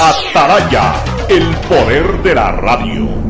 Ataraya, el poder de la radio.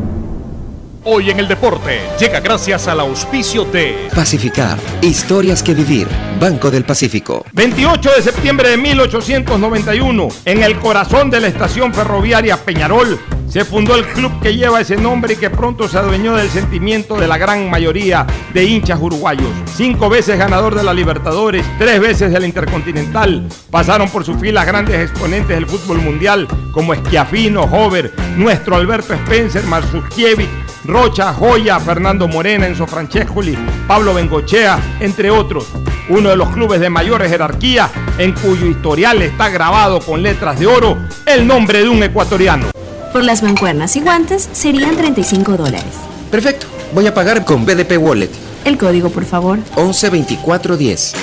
Hoy en el deporte llega gracias al auspicio de Pacificar, historias que vivir, Banco del Pacífico. 28 de septiembre de 1891, en el corazón de la estación ferroviaria Peñarol, se fundó el club que lleva ese nombre y que pronto se adueñó del sentimiento de la gran mayoría de hinchas uruguayos. Cinco veces ganador de la Libertadores, tres veces de la Intercontinental. Pasaron por su fila grandes exponentes del fútbol mundial como Esquiafino, Hover, nuestro Alberto Spencer, Marzukiewicz, Rocha, Joya, Fernando Morena, Enzo Francescoli, Pablo Bengochea, entre otros. Uno de los clubes de mayor jerarquía en cuyo historial está grabado con letras de oro el nombre de un ecuatoriano. Por las mancuernas y guantes serían 35 dólares. Perfecto, voy a pagar con BDP Wallet. El código, por favor. 112410.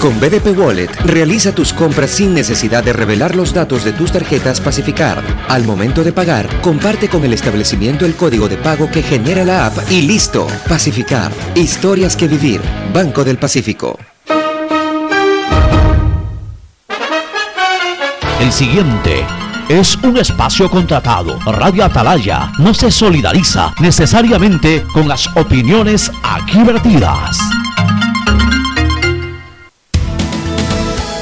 Con BDP Wallet, realiza tus compras sin necesidad de revelar los datos de tus tarjetas Pacificar. Al momento de pagar, comparte con el establecimiento el código de pago que genera la app y listo. Pacificar, historias que vivir. Banco del Pacífico. El siguiente es un espacio contratado. Radio Atalaya no se solidariza necesariamente con las opiniones aquí vertidas.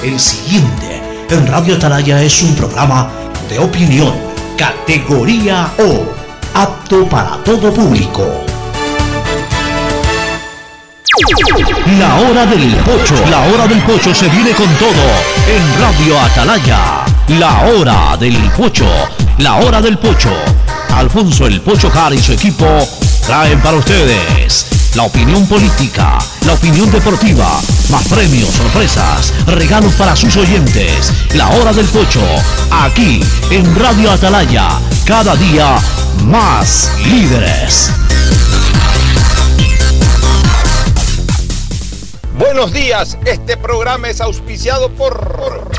El siguiente en Radio Atalaya es un programa de opinión, categoría O, apto para todo público. La hora del pocho, la hora del pocho se viene con todo en Radio Atalaya. La hora del pocho, la hora del pocho. Alfonso el Pocho Car y su equipo traen para ustedes la opinión política, la opinión deportiva, más premios, sorpresas, regalos para sus oyentes. La hora del pocho, aquí en Radio Atalaya, cada día más líderes. Buenos días, este programa es auspiciado por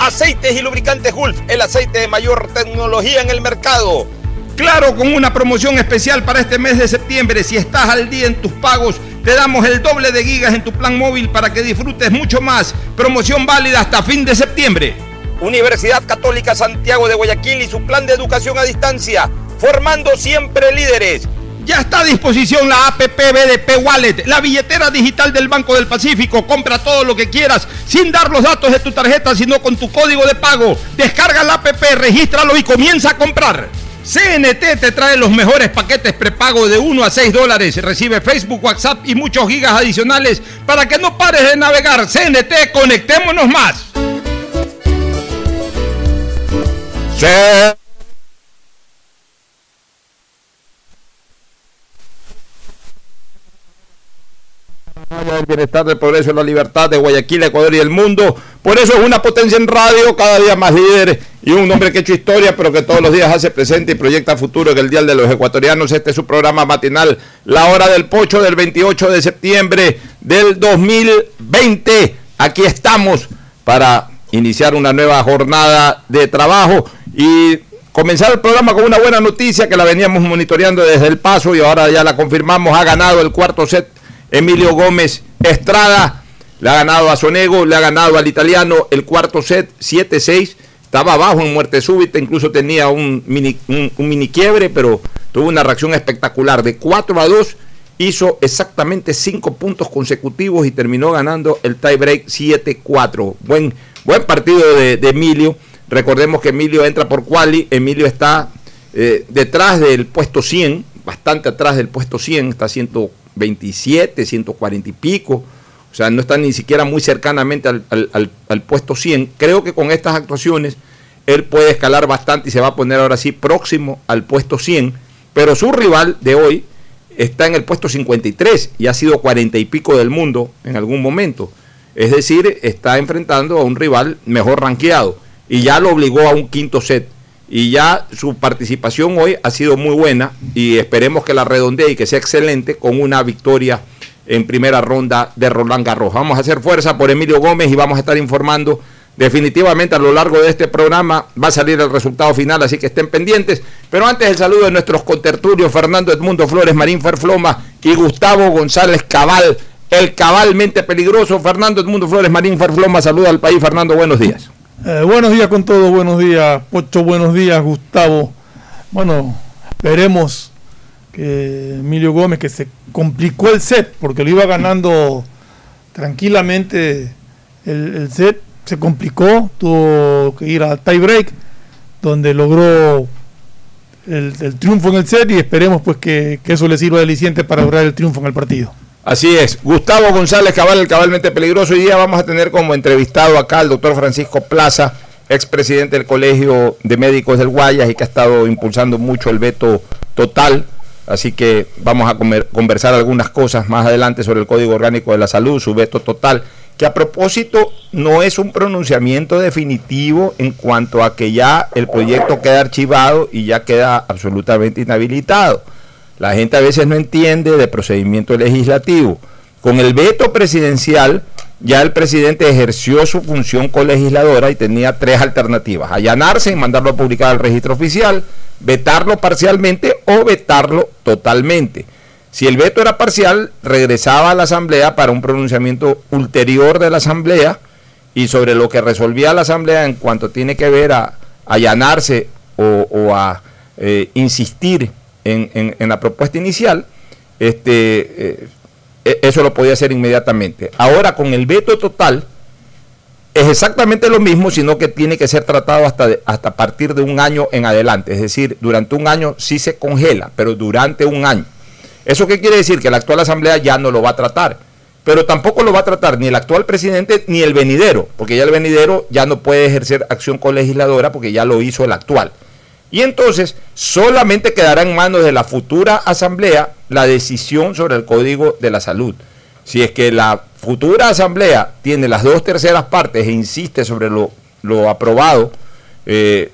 Aceites y Lubricantes Gulf, el aceite de mayor tecnología en el mercado. Claro, con una promoción especial para este mes de septiembre, si estás al día en tus pagos, te damos el doble de gigas en tu plan móvil para que disfrutes mucho más. Promoción válida hasta fin de septiembre. Universidad Católica Santiago de Guayaquil y su plan de educación a distancia, formando siempre líderes. Ya está a disposición la APP BDP Wallet, la billetera digital del Banco del Pacífico. Compra todo lo que quieras sin dar los datos de tu tarjeta, sino con tu código de pago. Descarga la APP, regístralo y comienza a comprar. CNT te trae los mejores paquetes prepago de 1 a 6 dólares. Recibe Facebook, WhatsApp y muchos gigas adicionales para que no pares de navegar. CNT, conectémonos más. El bienestar, del progreso y la libertad de Guayaquil, Ecuador y el mundo. Por eso es una potencia en radio, cada día más líder y un hombre que ha hecho historia, pero que todos los días hace presente y proyecta futuro, que el Día de los Ecuatorianos. Este es su programa matinal, La Hora del Pocho, del 28 de septiembre del 2020. Aquí estamos para iniciar una nueva jornada de trabajo y comenzar el programa con una buena noticia que la veníamos monitoreando desde el paso y ahora ya la confirmamos. Ha ganado el cuarto set Emilio Gómez Estrada. Le ha ganado a Sonego, le ha ganado al italiano el cuarto set, 7-6. Estaba abajo en muerte súbita, incluso tenía un mini, un, mini quiebre, pero tuvo una reacción espectacular. De 4 a 2 hizo exactamente 5 puntos consecutivos y terminó ganando el tiebreak 7-4. Buen, buen partido de, Emilio. Recordemos que Emilio entra por quali. Emilio está eh, detrás del puesto 100, bastante atrás del puesto 100, está 127, 140 y pico. O sea, no está ni siquiera muy cercanamente al, al, al, puesto 100. Creo que con estas actuaciones él puede escalar bastante y se va a poner ahora sí próximo al puesto 100. Pero su rival de hoy está en el puesto 53 y ha sido 40 y pico del mundo en algún momento. Es decir, está enfrentando a un rival mejor rankeado y ya lo obligó a un quinto set. Y ya su participación hoy ha sido muy buena y esperemos que la redondee y que sea excelente con una victoria en primera ronda de Roland Garros. Vamos a hacer fuerza por Emilio Gómez y vamos a estar informando definitivamente a lo largo de este programa va a salir el resultado final, así que estén pendientes. Pero antes el saludo de nuestros contertulios Fernando Edmundo Flores, Marín Ferfloma y Gustavo González Cabal, el cabalmente peligroso. Fernando Edmundo Flores, Marín Ferfloma, saluda al país. Fernando, buenos días. Eh, buenos días con todos, buenos días, Pocho, buenos días, Gustavo. Bueno, veremos que Emilio Gómez, que se complicó el set, porque lo iba ganando tranquilamente el, set, se complicó, tuvo que ir a tie break, donde logró el, el triunfo en el set y esperemos pues que, que eso le sirva de aliciente para lograr el triunfo en el partido. Así es. Gustavo González Cabal, el cabalmente peligroso. Hoy día vamos a tener como entrevistado acá al doctor Francisco Plaza, expresidente del Colegio de Médicos del Guayas y que ha estado impulsando mucho el veto total. Así que vamos a conversar algunas cosas más adelante sobre el Código Orgánico de la Salud, su veto total, que a propósito no es un pronunciamiento definitivo en cuanto a que ya el proyecto queda archivado y ya queda absolutamente inhabilitado. La gente a veces no entiende de procedimiento legislativo. Con el veto presidencial, ya el presidente ejerció su función colegisladora y tenía tres alternativas. Allanarse y mandarlo a publicar al registro oficial, vetarlo parcialmente o vetarlo totalmente. Si el veto era parcial, regresaba a la Asamblea para un pronunciamiento ulterior de la Asamblea y sobre lo que resolvía la Asamblea en cuanto tiene que ver a allanarse o, a eh, insistir en, en- la propuesta inicial, este, eh, e- eso lo podía hacer inmediatamente. Ahora con el veto total es exactamente lo mismo, sino que tiene que ser tratado hasta, de- hasta partir de un año en adelante. Es decir, durante un año sí se congela, pero durante un año. ¿Eso qué quiere decir? Que la actual asamblea ya no lo va a tratar. Pero tampoco lo va a tratar ni el actual presidente ni el venidero, porque ya el venidero ya no puede ejercer acción colegisladora porque ya lo hizo el actual. Y entonces solamente quedará en manos de la futura asamblea la decisión sobre el código de la salud. Si es que la futura asamblea tiene las dos terceras partes e insiste sobre lo, lo aprobado eh,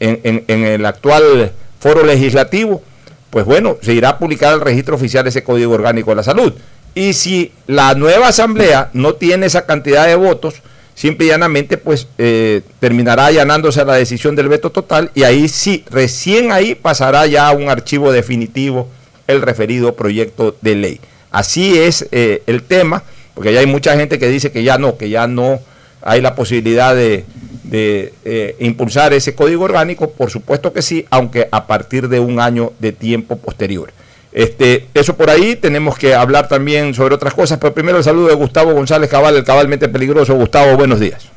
en, en- el actual foro legislativo, pues bueno, se irá a publicar al registro oficial ese código orgánico de la salud. Y si la nueva asamblea no tiene esa cantidad de votos, simple y llanamente pues eh, terminará allanándose la decisión del veto total y ahí sí, recién ahí pasará ya a un archivo definitivo el referido proyecto de ley. Así es eh, el tema, porque ya hay mucha gente que dice que ya no, que ya no hay la posibilidad de, de, eh, impulsar ese código orgánico, por supuesto que sí, aunque a partir de un año de tiempo posterior. Este, eso por ahí, tenemos que hablar también sobre otras cosas, pero primero el saludo de Gustavo González Cabal, el cabalmente peligroso. Gustavo, buenos días.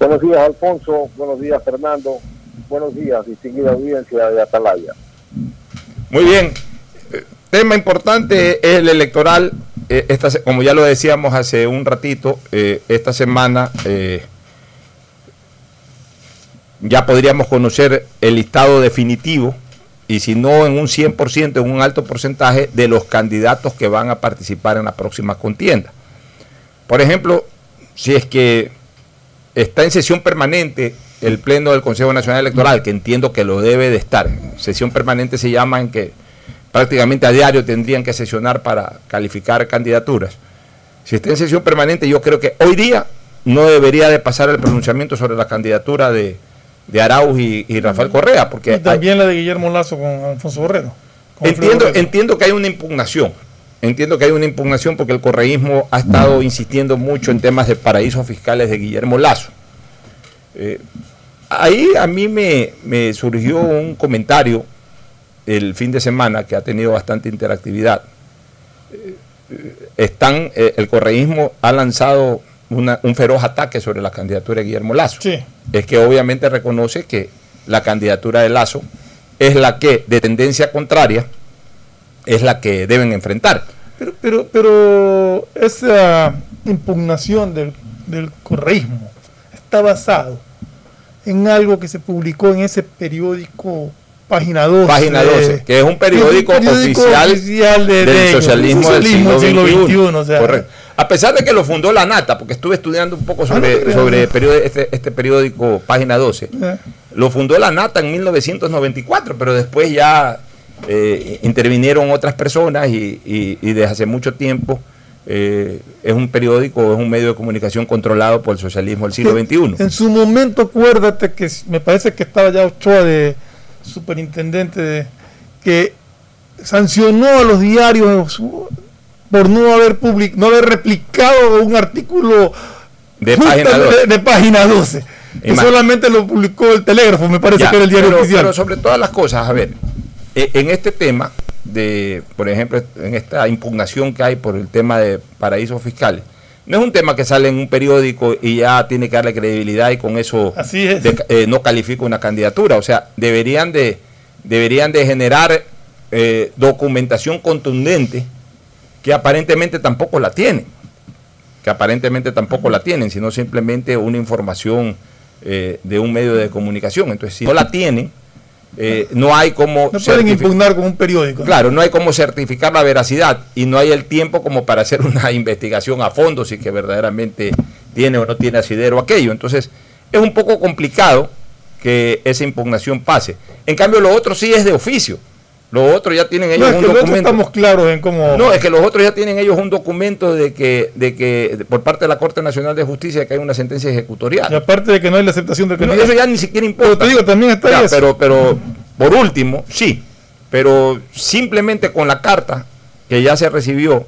Buenos días, Alfonso. Buenos días, Fernando. Buenos días, distinguida audiencia de Atalaya. Muy bien. Tema importante es el electoral. Eh, esta, como ya lo decíamos hace un ratito, eh, esta semana eh, ya podríamos conocer el listado definitivo y si no en un 100%, en un alto porcentaje de los candidatos que van a participar en la próxima contienda. Por ejemplo, si es que está en sesión permanente el Pleno del Consejo Nacional Electoral, que entiendo que lo debe de estar. Sesión permanente se llama en que prácticamente a diario tendrían que sesionar para calificar candidaturas. Si está en sesión permanente, yo creo que hoy día no debería de pasar el pronunciamiento sobre la candidatura de, de Arauz y, y Rafael Correa, porque Y hay- también la de Guillermo Lazo con Alfonso Borrero. con Entiendo, Borrero. entiendo que hay una impugnación. Entiendo que hay una impugnación porque el correísmo ha estado insistiendo mucho en temas de paraísos fiscales de Guillermo Lazo. Eh, ahí a mí me, me surgió un comentario el fin de semana que ha tenido bastante interactividad. Eh, eh, están, el correísmo ha lanzado una- un feroz ataque sobre la candidatura de Guillermo Lazo Sí. es que obviamente reconoce que la candidatura de Lazo es la que, de tendencia contraria, es la que deben enfrentar. Pero, pero, pero esa impugnación del, del correísmo está basado en algo que se publicó en ese periódico Página 12. Página 12, que es un periódico, oficial, de- del de socialismo, el socialismo del siglo XXI. o sea, Correcto. A pesar de que lo fundó la Nata, porque estuve estudiando un poco Ah, sobre, periodi- este, este periódico Página 12. eh, Lo fundó la Nata en 1994, pero después ya eh, intervinieron otras personas y, y- y desde hace mucho tiempo eh, es un periódico, es un medio de comunicación controlado por el socialismo del siglo XXI. En su momento, acuérdate que me parece que estaba ya Ochoa de superintendente de- que sancionó a los diarios por no haber public, no haber replicado un artículo De Página 12. de- de página 12. que solamente lo publicó el Telégrafo, me parece que era el diario pero, oficial. Pero sobre todas las cosas, a ver, eh, en este tema de, por ejemplo, en esta impugnación que hay por el tema de paraísos fiscales, no es un tema que sale en un periódico y ya tiene que darle credibilidad y con eso Así es. de- eh, no califica una candidatura. O sea, deberían de, deberían de generar eh, documentación contundente que aparentemente tampoco la tienen. Que aparentemente tampoco la tienen, sino simplemente una información eh, de un medio de comunicación. Entonces, si no la tienen, eh, no hay como No pueden impugnar con un periódico. ¿no? Claro, no hay como certificar la veracidad y no hay el tiempo como para hacer una investigación a fondo si que verdaderamente tiene o no tiene asidero aquello. Entonces, es un poco complicado que esa impugnación pase. En cambio, lo otro sí es de oficio. Lo otro ya tienen No, ellos es un documento. estamos claros en cómo. No, es que los otros ya tienen ellos un documento de que, de que de- por parte de la Corte Nacional de Justicia que hay una sentencia ejecutorial. Y aparte de que no hay la aceptación del No, candidato. eso ya ni siquiera importa. Pero te digo, también está Ya, eso. pero, pero por último, sí, pero simplemente con la carta que ya se recibió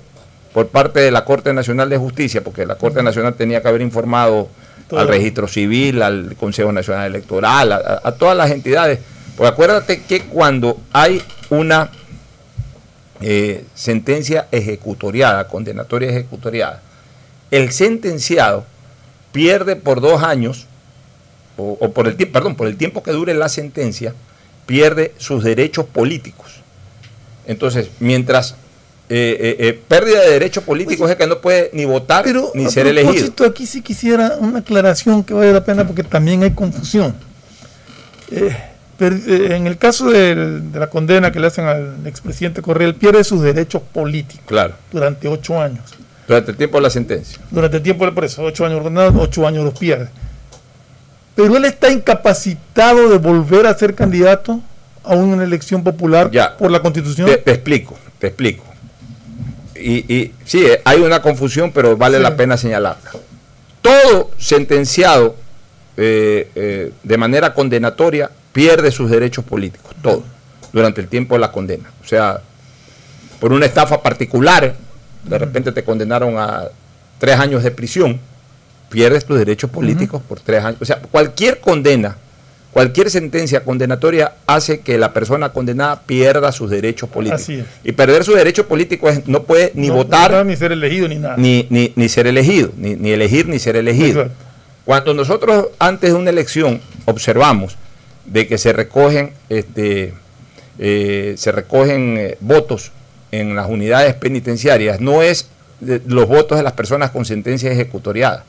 por parte de la Corte Nacional de Justicia, porque la Corte Nacional tenía que haber informado Todo. al registro civil, al Consejo Nacional Electoral, a todas las entidades. Porque acuérdate que cuando hay una eh, sentencia ejecutoriada, condenatoria ejecutoriada, el sentenciado pierde por dos años o, o por el tiempo, perdón, por el tiempo que dure la sentencia, pierde sus derechos políticos. Entonces, mientras eh, eh, eh, pérdida de derechos políticos es que no puede ni votar Pero ni ser elegido. aquí sí quisiera una aclaración que vale la pena porque también hay confusión. Eh, eh, en el caso del- de la condena que le hacen al expresidente Correa, él pierde sus derechos políticos Claro, durante ocho años. durante el tiempo de la sentencia. Durante el tiempo del preso, ocho años ordenados, ocho años los pierde. Pero él está incapacitado de volver a ser candidato a una elección popular Ya. por la constitución. Te, te explico, te explico. Y, y sí, eh, hay una confusión, pero vale Sí. la pena señalarla. Todo sentenciado eh, eh, de manera condenatoria pierde sus derechos políticos, todo, durante el tiempo de la condena. O sea, por una estafa particular, de repente te condenaron a tres años de prisión, pierdes tus derechos políticos por tres años. O sea, cualquier condena, cualquier sentencia condenatoria hace que la persona condenada pierda sus derechos políticos. Así es. Y perder sus derechos políticos es- no puede ni No- votar, no, ni ser elegido, ni nada. ni, ni, ni ser elegido, ni, ni elegir ni ser elegido. Exacto. Cuando nosotros antes de una elección observamos de que se recogen, este, eh, se recogen eh, votos en las unidades penitenciarias, no es de- los votos de las personas con sentencia ejecutoriada,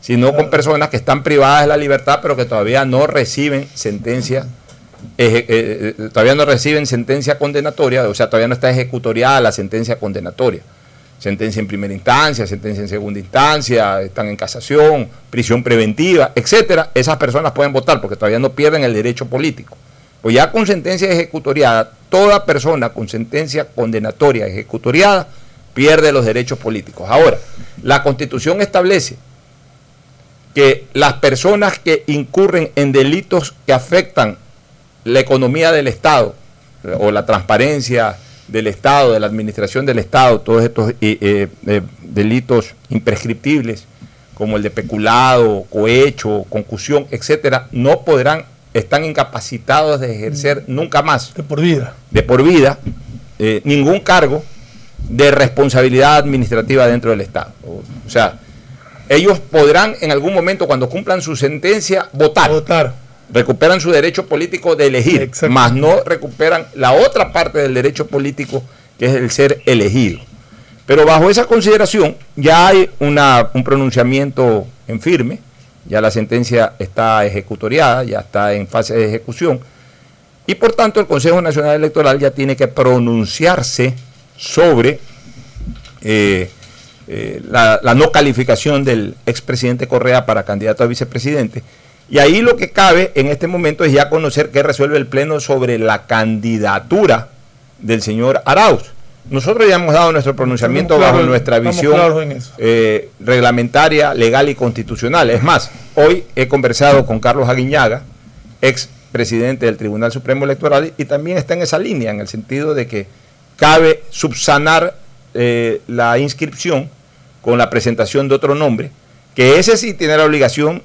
sino con personas que están privadas de la libertad, pero que todavía no reciben sentencia, eje- eh, todavía no reciben sentencia condenatoria, o sea, todavía no está ejecutoriada la sentencia condenatoria sentencia en primera instancia, sentencia en segunda instancia, están en casación, prisión preventiva, etcétera, esas personas pueden votar porque todavía no pierden el derecho político. Pues ya con sentencia ejecutoriada, toda persona con sentencia condenatoria ejecutoriada pierde los derechos políticos. Ahora, la Constitución establece que las personas que incurren en delitos que afectan la economía del Estado eh, o la transparencia del Estado, de la administración del Estado, todos estos eh, eh, eh, delitos imprescriptibles como el de peculado, cohecho, concusión, etcétera, no podrán, están incapacitados de ejercer nunca más De por vida. de por vida eh, ningún cargo de responsabilidad administrativa dentro del Estado. O, o sea, ellos podrán en algún momento, cuando cumplan su sentencia, votar. Votar. Recuperan su derecho político de elegir, más no recuperan la otra parte del derecho político, que es el ser elegido. Pero bajo esa consideración ya hay una, un pronunciamiento en firme, ya la sentencia está ejecutoriada, ya está en fase de ejecución, y por tanto el Consejo Nacional Electoral ya tiene que pronunciarse sobre eh, eh, la, la no calificación del expresidente Correa para candidato a vicepresidente. Y ahí lo que cabe en este momento es ya conocer qué resuelve el Pleno sobre la candidatura del señor Arauz. Nosotros ya hemos dado nuestro pronunciamiento Estamos bajo nuestra visión eh, reglamentaria, legal y constitucional. Es más, hoy he conversado con Carlos Aguiñaga, ex presidente del Tribunal Supremo Electoral, y también está en esa línea, en el sentido de que cabe subsanar eh, la inscripción con la presentación de otro nombre, que ese sí tiene la obligación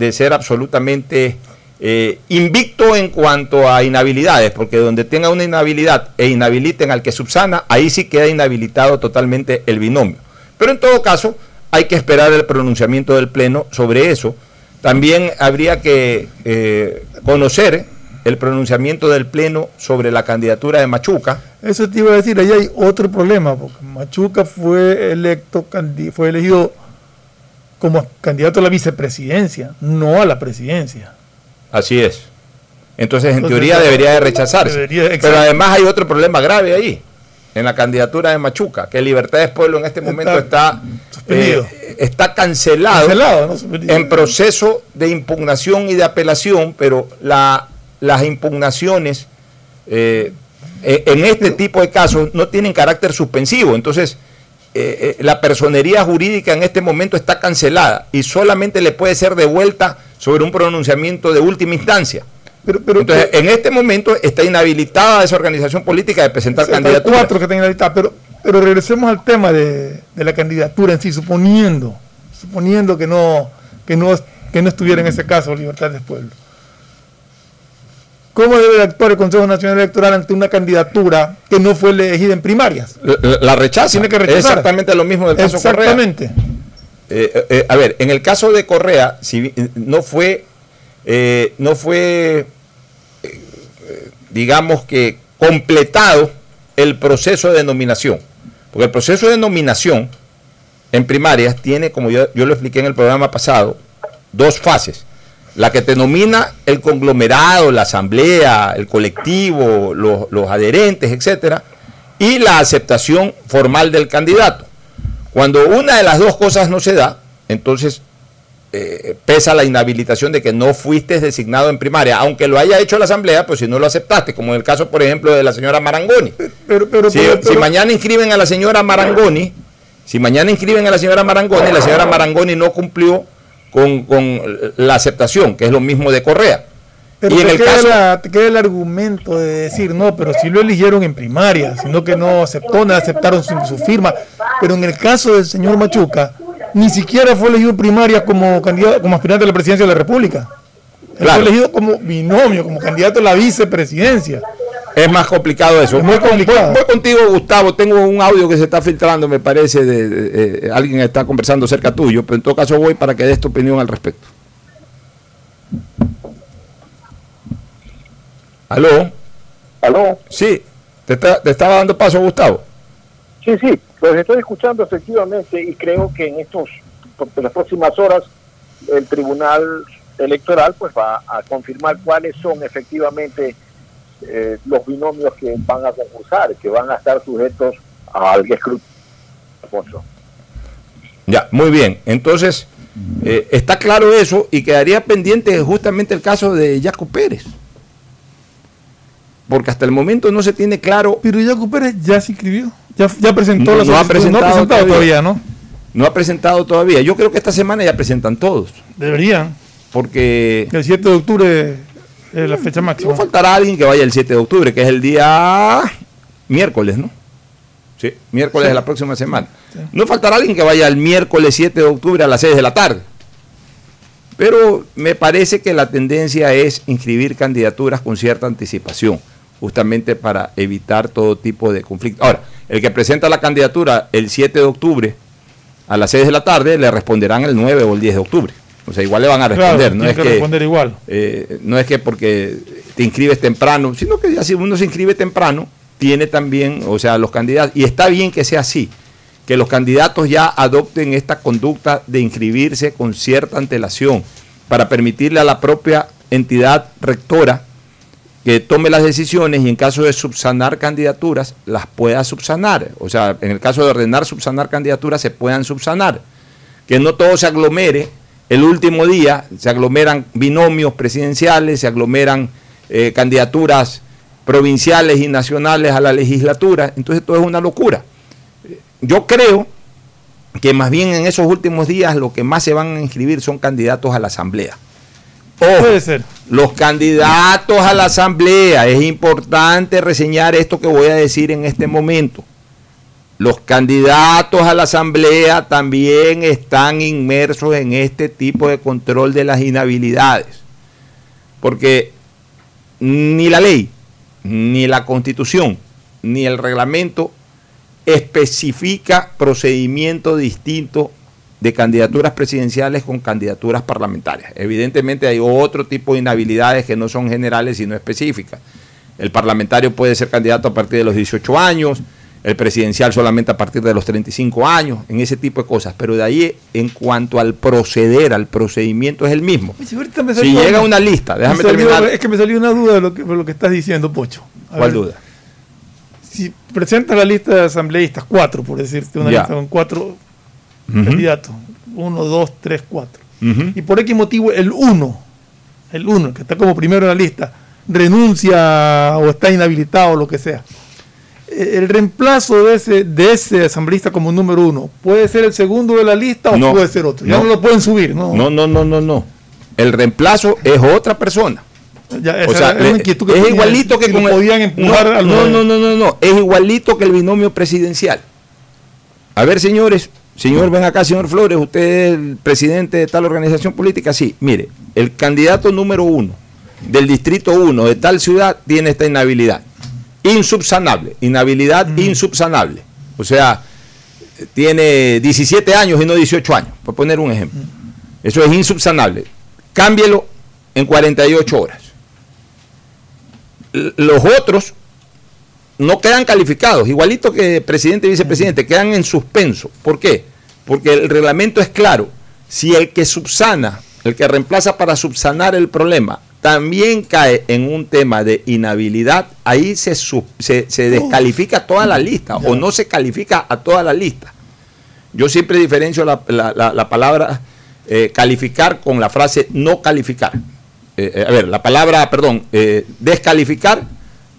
de ser absolutamente eh, invicto en cuanto a inhabilidades, porque donde tenga una inhabilidad e inhabiliten al que subsana, ahí sí queda inhabilitado totalmente el binomio. Pero en todo caso, hay que esperar el pronunciamiento del Pleno sobre eso. También habría que eh, conocer el pronunciamiento del Pleno sobre la candidatura de Machuca. Eso te iba a decir, ahí hay otro problema, porque Machuca fue electo, fue elegido como candidato a la vicepresidencia, no a la presidencia. Así es. Entonces, en teoría debería de rechazarse. Pero además hay otro problema grave ahí, en la candidatura de Machuca, que Libertad Pueblo en este momento está, está, eh, cancelado, en proceso de impugnación y de apelación, pero la, las impugnaciones eh, eh, en este tipo de casos no tienen carácter suspensivo. Entonces, la personería jurídica en este momento está cancelada y solamente le puede ser devuelta sobre un pronunciamiento de última instancia. Pero, pero, Entonces, en este momento está inhabilitada esa organización política de presentar candidaturas. cuatro que están inhabilitadas, pero, pero regresemos al tema de, la candidatura en sí, suponiendo, suponiendo que no, que no, que no estuviera en ese caso Libertad del Pueblo. ¿Cómo debe actuar el Consejo Nacional Electoral ante una candidatura que no fue elegida en primarias? La, rechaza. Tiene que rechazar. Exactamente lo mismo del caso Exactamente. Correa. Eh, eh, eh, a ver, en el caso de Correa, si, no fue, no fue digamos que, completado el proceso de nominación. Porque el proceso de nominación en primarias tiene, como yo, yo lo expliqué en el programa pasado, dos fases. La que te nomina el conglomerado, la asamblea, el colectivo, los, los adherentes, etcétera, y la aceptación formal del candidato. Cuando una de las dos cosas no se da, entonces eh, pesa la inhabilitación de que no fuiste designado en primaria, aunque lo haya hecho la Asamblea, pues si no lo aceptaste, como en el caso, por ejemplo, de la señora Marangoni. Pero, si, mañana inscriben a la señora Marangoni, si mañana inscriben a la señora Marangoni, la señora Marangoni no cumplió con, con la aceptación, que es lo mismo de Correa. Pero y en el queda, caso... queda el argumento de decir, no, pero si lo eligieron en primaria, sino que no aceptó, no aceptaron su, firma. Pero en el caso del señor Machuca, ni siquiera fue elegido en primaria como candidato, como aspirante a la presidencia de la República. Fue elegido como binomio, como candidato a la vicepresidencia. Es más complicado eso. muy complicado. Voy, contigo, Gustavo. Tengo un audio que se está filtrando, me parece, de, alguien está conversando cerca tuyo, pero en todo caso voy para que des tu opinión al respecto. ¿Aló? ¿Aló? Sí, te, estaba dando paso, Gustavo. Sí, sí, los estoy escuchando efectivamente y creo que en estos, en las próximas horas, el Tribunal Electoral pues va a confirmar cuáles son efectivamente eh, los binomios que van a concursar, que van a estar sujetos al escrutinio. Ya, muy bien. Entonces, eh, está claro eso y quedaría pendiente justamente el caso de Jaco Pérez porque hasta el momento no se tiene claro. Pero Jaco Pérez ya se inscribió, ya, ya presentó no, no ha presentado, todavía, ¿no? No ha presentado todavía. Yo creo que esta semana ya presentan todos. Deberían. Porque. El 7 de octubre es la fecha máxima. No faltará alguien que vaya el 7 de octubre, que es el día miércoles, ¿no? Sí, miércoles de la próxima semana. No faltará alguien que vaya el miércoles 7 de octubre a las 6 de la tarde. Pero me parece que la tendencia es inscribir candidaturas con cierta anticipación justamente para evitar todo tipo de conflicto. Ahora, el que presenta la candidatura el 7 de octubre a las 6 de la tarde le responderán el 9 o el 10 de octubre. O sea, igual le van a responder. no es que, responder igual. Eh, no es que porque te inscribes temprano, sino que ya si uno se inscribe temprano, tiene también, o sea, los candidatos, y está bien que sea así, que los candidatos ya adopten esta conducta de inscribirse con cierta antelación para permitirle a la propia entidad rectora que tome las decisiones y en caso de subsanar candidaturas, las pueda subsanar. O sea, en el caso de ordenar subsanar candidaturas, se puedan subsanar. Que no todo se aglomere. El último día se aglomeran binomios presidenciales, se aglomeran eh, candidaturas provinciales y nacionales a la legislatura. Entonces todo es una locura. Yo creo que más bien en esos últimos días lo que más se van a inscribir son candidatos a la Asamblea. Puede ser. Los candidatos a la asamblea, es importante reseñar esto que voy a decir en este momento. Los candidatos a la asamblea también están inmersos en este tipo de control de las inhabilidades. Porque ni la ley, ni la constitución, ni el reglamento especifica procedimiento distinto de candidaturas presidenciales con candidaturas parlamentarias. Evidentemente hay otro tipo de inhabilidades que no son generales sino específicas. El parlamentario puede ser candidato a partir de los 18 años, el presidencial solamente a partir de los 35 años, en ese tipo de cosas. Pero de ahí, en cuanto al proceder, al procedimiento, es el mismo. Si, llega una lista, déjame terminar. Es que me salió una duda de lo que, de lo que estás diciendo, Pocho. ¿Cuál duda? Si presentas la lista de asambleístas, cuatro, por decirte, una lista con cuatro candidatos, uno, dos, tres, cuatro. Y por X motivo, el uno, el uno, que está como primero en la lista, renuncia o está inhabilitado o lo que sea el reemplazo de ese, de ese asambleísta como número uno, ¿puede ser el segundo de la lista o puede ser otro? Ya no, lo pueden subir, ¿no? No, no, no, no, no. El reemplazo es otra persona. o sea, es igualito que con podían empujar no, no, no, no, no, es igualito que el binomio presidencial. A ver, señores, señor, ven acá, señor Flores, usted es el presidente de tal organización política. Sí, mire, el candidato número uno del distrito uno de tal ciudad tiene esta inhabilidad insubsanable, inhabilidad insubsanable. O sea, tiene 17 años y no 18 años, por poner un ejemplo. Eso es insubsanable. Cámbielo en 48 horas. Los otros no quedan calificados, igualito que presidente y vicepresidente, quedan en suspenso. ¿Por qué? Porque el reglamento es claro. Si el que subsana, el que reemplaza para subsanar el problema, también cae en un tema de inhabilidad, ahí se, se, descalifica toda la lista o no se califica a toda la lista. Yo siempre diferencio la, palabra eh, calificar con la frase no calificar. Eh, eh, a ver, la palabra, perdón, descalificar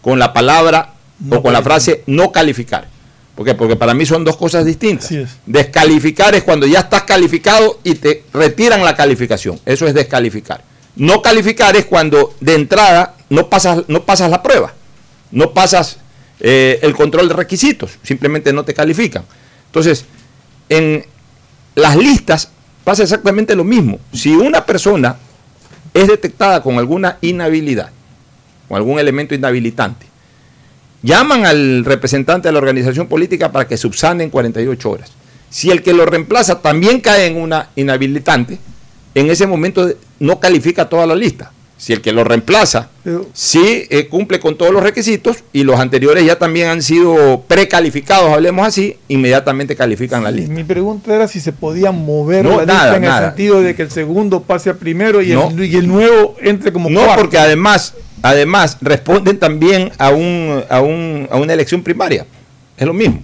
con la palabra o con la frase no calificar. ¿Por qué? Porque para mí son dos cosas distintas. Descalificar es cuando ya estás calificado y te retiran la calificación. Eso es descalificar. No calificar es cuando de entrada no pasas, no pasas la prueba, no pasas eh, el control de requisitos, simplemente no te califican. Entonces, en las listas pasa exactamente lo mismo. Si una persona es detectada con alguna inhabilidad, con algún elemento inhabilitante, llaman al representante de la organización política para que subsane en 48 horas. Si el que lo reemplaza también cae en una inhabilitante, en ese momento no califica toda la lista. Si el que lo reemplaza sí eh, cumple con todos los requisitos y los anteriores ya también han sido precalificados, hablemos así, inmediatamente califican la lista. Mi pregunta era si se podía mover la lista en el sentido de que el segundo pase a primero y, el, nuevo entre como No, porque además, además responden también a, un, a, un, a una elección primaria. Es lo mismo.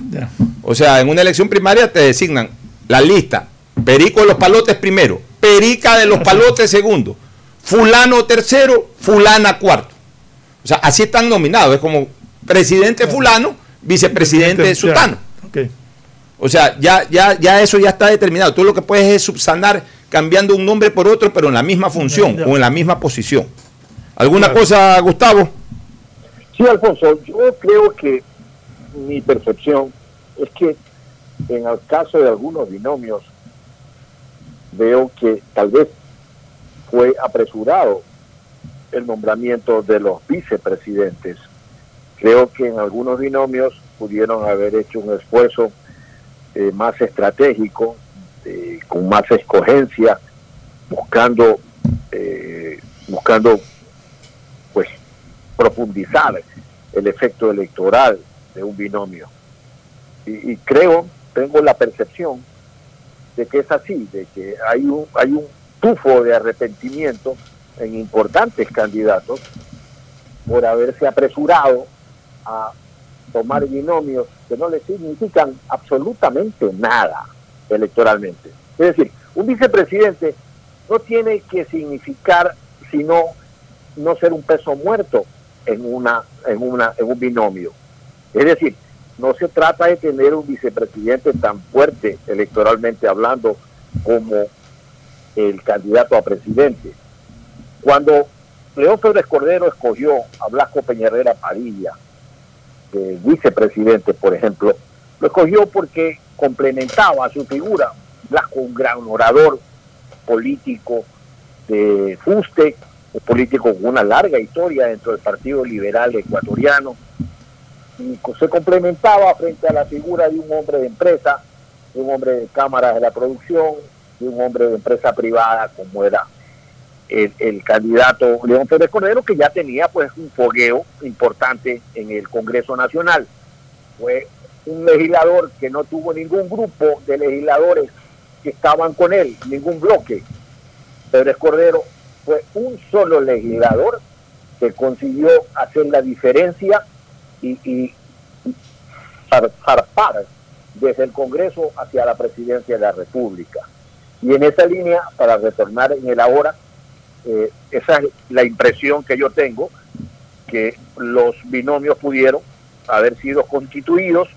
O sea, en una elección primaria te designan la lista, Perico de los Palotes primero, Perica de los Palotes segundo, fulano tercero, fulana cuarto. O sea, así están nominados, es como presidente fulano, vicepresidente sultano. O sea, ya, ya, ya eso ya está determinado. Tú lo que puedes es subsanar cambiando un nombre por otro, pero en la misma función o en la misma posición. ¿Alguna cosa, Gustavo? Sí, Alfonso, yo creo que mi percepción es que en el caso de algunos binomios veo que tal vez fue apresurado el nombramiento de los vicepresidentes. Creo que en algunos binomios pudieron haber hecho un esfuerzo eh, más estratégico, con más escogencia, buscando, eh, buscando pues profundizar el efecto electoral de un binomio. y creo, tengo la percepción de que es así, de que hay un, hay un tufo de arrepentimiento en importantes candidatos por haberse apresurado a tomar binomios que no le significan absolutamente nada electoralmente. Es decir, un vicepresidente no tiene que significar sino no ser un peso muerto en una en una en un binomio. Es decir, no se trata de tener un vicepresidente tan fuerte electoralmente hablando como el candidato a presidente. Cuando León Febres Cordero escogió a Blasco Peñarera Padilla, vicepresidente, por ejemplo, Lo escogió porque complementaba a su figura Blasco, un gran orador político de fuste, un político con una larga historia dentro del Partido Liberal Ecuatoriano, y se complementaba frente a la figura de un hombre de empresa, de un hombre de cámaras de la producción, de un hombre de empresa privada como era el, candidato León Pérez Cordero, que ya tenía pues un fogueo importante en el Congreso Nacional. Fue un legislador que no tuvo ningún grupo de legisladores que estaban con él, ningún bloque. Pérez Cordero fue un solo legislador que consiguió hacer la diferencia y, y zarpar desde el Congreso hacia la presidencia de la República. Y en esa línea, para retornar en el ahora, eh, esa es la impresión que yo tengo, que los binomios pudieron haber sido constituidos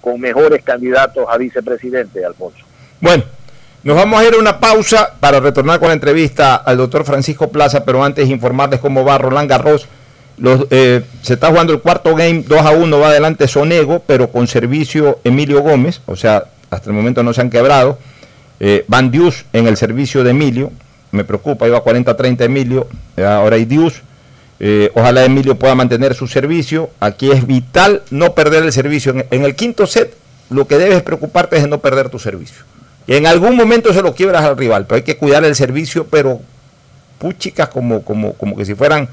con mejores candidatos a vicepresidente, Alfonso. Bueno, nos vamos a ir a una pausa para retornar con la entrevista al doctor Francisco Plaza, pero antes informarles cómo va Roland Garros. Eh, se está jugando el cuarto game, 2 a 1 va adelante Sonego, pero con servicio Emilio Gómez, o sea, hasta el momento no se han quebrado. Eh, Van Dius en el servicio de Emilio, me preocupa, iba 40-30 Emilio, eh, ahora hay Dius. ojalá Emilio pueda mantener su servicio. Aquí es vital no perder el servicio. En, el quinto set, lo que debes preocuparte es de no perder tu servicio. Y en algún momento se lo quiebras al rival, pero hay que cuidar el servicio, pero puchicas como, como, como que si fueran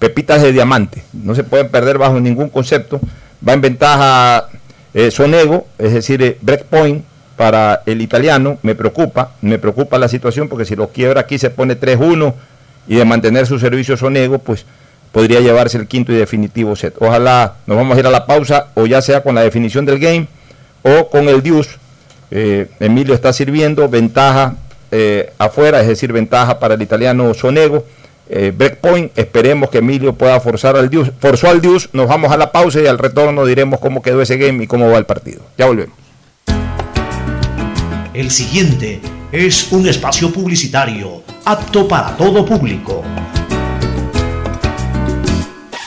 pepitas de diamante. No se pueden perder bajo ningún concepto. Va en ventaja eh, Sonego, es decir, eh, breakpoint para el italiano. Me preocupa, me preocupa la situación porque si lo quiebra aquí se pone 3-1 y de mantener su servicio Sonego, pues podría llevarse el quinto y definitivo set. Ojalá nos vamos a ir a la pausa o ya sea con la definición del game o con el deuce. Eh, Emilio está sirviendo, ventaja afuera, es decir, ventaja para el italiano Sonego eh. Esperemos que Emilio pueda forzar al Dios. Forzó al Dios. Nos vamos a la pausa y al retorno diremos cómo quedó ese game y cómo va el partido. Ya volvemos. El siguiente es un espacio publicitario apto para todo público.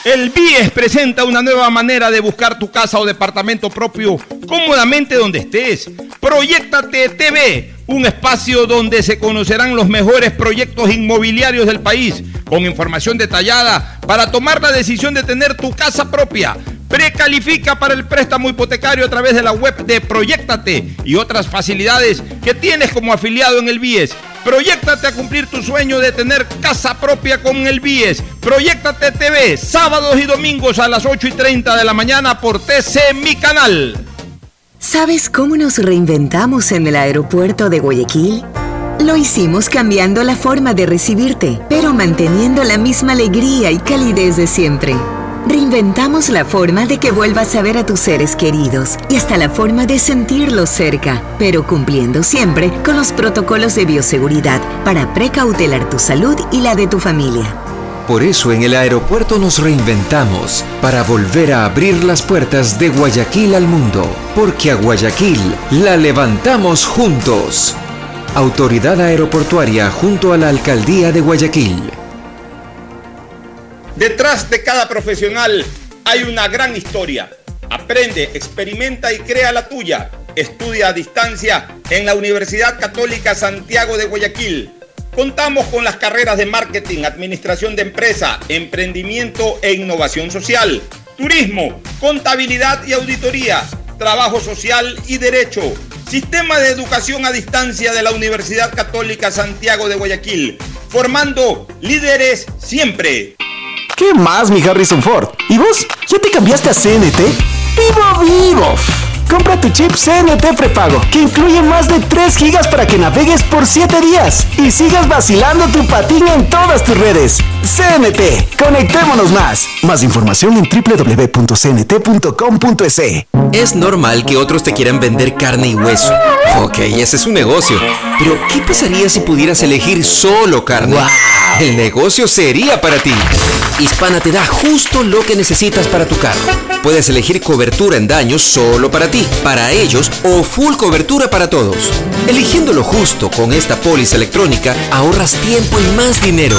El BIES presenta una nueva manera de buscar tu casa o departamento propio cómodamente donde estés. Proyectate TV, un espacio donde se conocerán los mejores proyectos inmobiliarios del país, con información detallada para tomar la decisión de tener tu casa propia. Precalifica para el préstamo hipotecario a través de la web de Proyectate y otras facilidades que tienes como afiliado en el BIES. Proyectate a cumplir tu sueño de tener casa propia con el BIES. Proyectate TV, sábados y domingos a las 8 y 30 de la mañana por TC Mi Canal. ¿Sabes cómo nos reinventamos en el aeropuerto de Guayaquil? Lo hicimos cambiando la forma de recibirte, pero manteniendo la misma alegría y calidez de siempre. Reinventamos la forma de que vuelvas a ver a tus seres queridos y hasta la forma de sentirlos cerca, pero cumpliendo siempre con los protocolos de bioseguridad para precautelar tu salud y la de tu familia. Por eso en el aeropuerto nos reinventamos para volver a abrir las puertas de Guayaquil al mundo, porque a Guayaquil la levantamos juntos. Autoridad Aeroportuaria junto a la Alcaldía de Guayaquil. Detrás de cada profesional hay una gran historia. Aprende, experimenta y crea la tuya. Estudia a distancia en la Universidad Católica Santiago de Guayaquil. Contamos con las carreras de marketing, administración de empresa, emprendimiento e innovación social, turismo, contabilidad y auditoría, trabajo social y derecho. Sistema de educación a distancia de la Universidad Católica Santiago de Guayaquil, formando líderes siempre. ¿Qué más, mi Harrison Ford? ¿Y vos? ¿Ya te cambiaste a CNT? ¡Vivo, vivo! Compra tu chip CNT prepago, que incluye más de 3 gigas para que navegues por 7 días y sigas vacilando tu patín en todas tus redes. CNT, conectémonos más. Más información en www.cnt.com.es. Es normal que otros te quieran vender carne y hueso. Ok, ese es un negocio. Pero, ¿qué pasaría si pudieras elegir solo carne? El negocio sería para ti. Hispana te da justo lo que necesitas para tu carro. Puedes elegir cobertura en daños solo para ti, para ellos o full cobertura para todos. Eligiendo lo justo con esta póliza electrónica, ahorras tiempo y más dinero.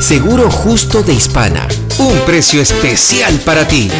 Seguro justo de Hispana. Un precio especial para ti.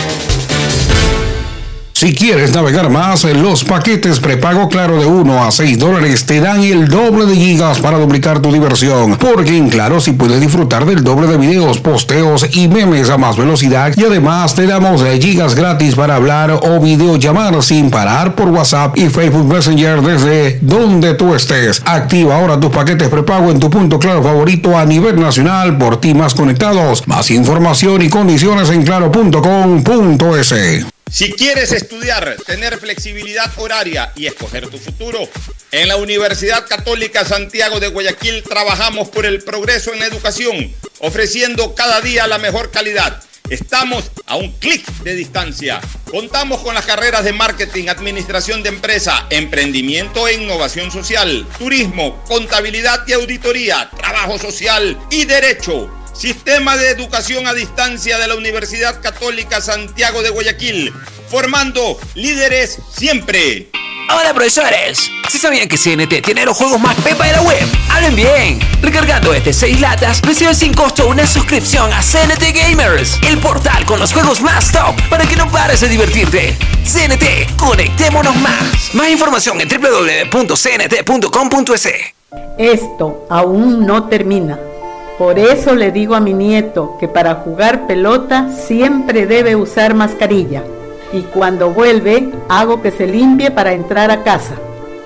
Si quieres navegar más, los paquetes prepago Claro de 1 a 6 dólares te dan el doble de gigas para duplicar tu diversión. Porque en Claro si puedes disfrutar del doble de videos, posteos y memes a más velocidad. Y además te damos gigas gratis para hablar o videollamar sin parar por WhatsApp y Facebook Messenger desde donde tú estés. Activa ahora tus paquetes prepago en tu punto Claro favorito a nivel nacional por ti más conectados. Más información y condiciones en claro.com.es. Si quieres estudiar, tener flexibilidad horaria y escoger tu futuro, en la Universidad Católica Santiago de Guayaquil trabajamos por el progreso en la educación, ofreciendo cada día la mejor calidad. Estamos a un clic de distancia. Contamos con las carreras de marketing, administración de empresa, emprendimiento e innovación social, turismo, contabilidad y auditoría, trabajo social y derecho. Sistema de Educación a Distancia de la Universidad Católica Santiago de Guayaquil, formando líderes siempre. Hola profesores, ¿sí sabían que CNT tiene los juegos más pepa de la web? ¡Hablen bien! Recargando este 6 latas, recibes sin costo una suscripción a CNT Gamers, el portal con los juegos más top para que no pares de divertirte. CNT, conectémonos más. Más información en www.cnt.com.es. Esto aún no termina. Por eso le digo a mi nieto que para jugar pelota siempre debe usar mascarilla. Y cuando vuelve, hago que se limpie para entrar a casa.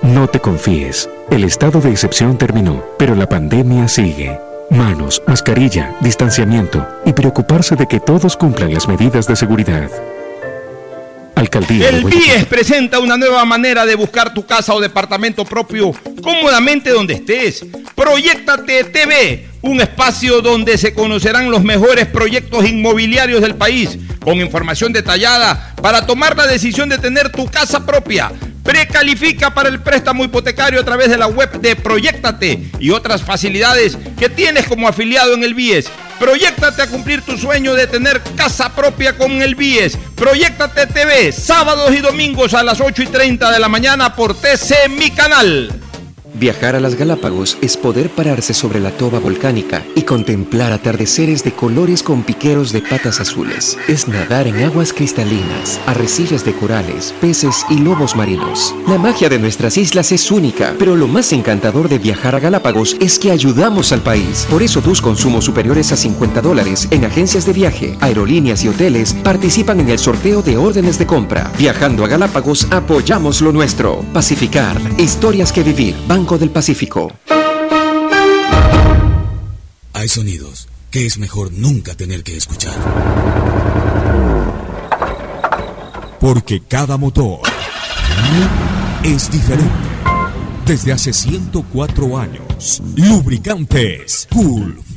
No te confíes. El estado de excepción terminó, pero la pandemia sigue. Manos, mascarilla, distanciamiento y preocuparse de que todos cumplan las medidas de seguridad. Alcaldía. El BIES presenta una nueva manera de buscar tu casa o departamento propio cómodamente donde estés. Proyectate TV, un espacio donde se conocerán los mejores proyectos inmobiliarios del país, con información detallada para tomar la decisión de tener tu casa propia. Precalifica para el préstamo hipotecario a través de la web de Proyectate y otras facilidades que tienes como afiliado en el BIES. Proyectate a cumplir tu sueño de tener casa propia con el BIES. Proyectate TV, sábados y domingos a las 8 y 30 de la mañana por TC Mi Canal. Viajar a las Galápagos es poder pararse sobre la toba volcánica y contemplar atardeceres de colores con piqueros de patas azules. Es nadar en aguas cristalinas, arrecifes de corales, peces y lobos marinos. La magia de nuestras islas es única, pero lo más encantador de viajar a Galápagos es que ayudamos al país. Por eso tus consumos superiores a 50 dólares en agencias de viaje, aerolíneas y hoteles participan en el sorteo de órdenes de compra. Viajando a Galápagos apoyamos lo nuestro. Pacificar, historias que vivir. Banco del Pacífico. Hay sonidos que es mejor nunca tener que escuchar. Porque cada motor es diferente. Desde hace 104 años, Lubricantes Gulf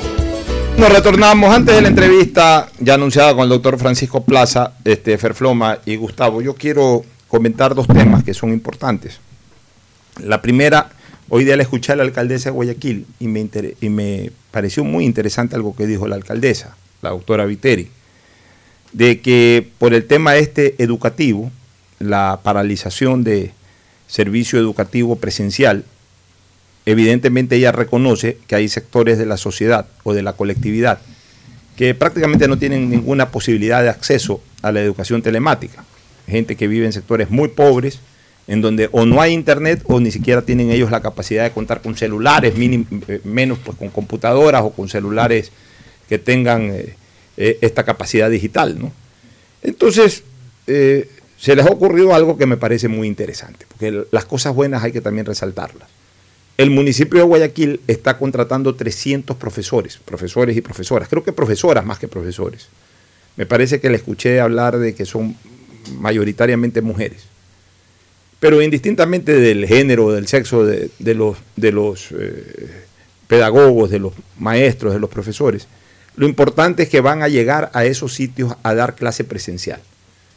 Nos retornamos antes de la entrevista ya anunciada con el doctor Francisco Plaza, este, Ferfloma y Gustavo. Yo quiero comentar dos temas que son importantes. La primera, hoy día le escuché a la alcaldesa de Guayaquil y me, y me pareció muy interesante algo que dijo la alcaldesa, la doctora Viteri, de que por el tema este educativo, la paralización de servicio educativo presencial evidentemente ella reconoce que hay sectores de la sociedad o de la colectividad que prácticamente no tienen ninguna posibilidad de acceso a la educación telemática. Gente que vive en sectores muy pobres, en donde o no hay internet o ni siquiera tienen ellos la capacidad de contar con celulares, eh, menos pues con computadoras o con celulares que tengan eh, eh, esta capacidad digital. Entonces, se les ha ocurrido algo que me parece muy interesante, porque las cosas buenas hay que también resaltarlas. El municipio de Guayaquil está contratando 300 profesores, profesores y profesoras, creo que profesoras más que profesores. Me parece que le escuché hablar de que son mayoritariamente mujeres. Pero indistintamente del género, del sexo de, los, de los eh, pedagogos, de los maestros, de los profesores, lo importante es que van a llegar a esos sitios a dar clase presencial.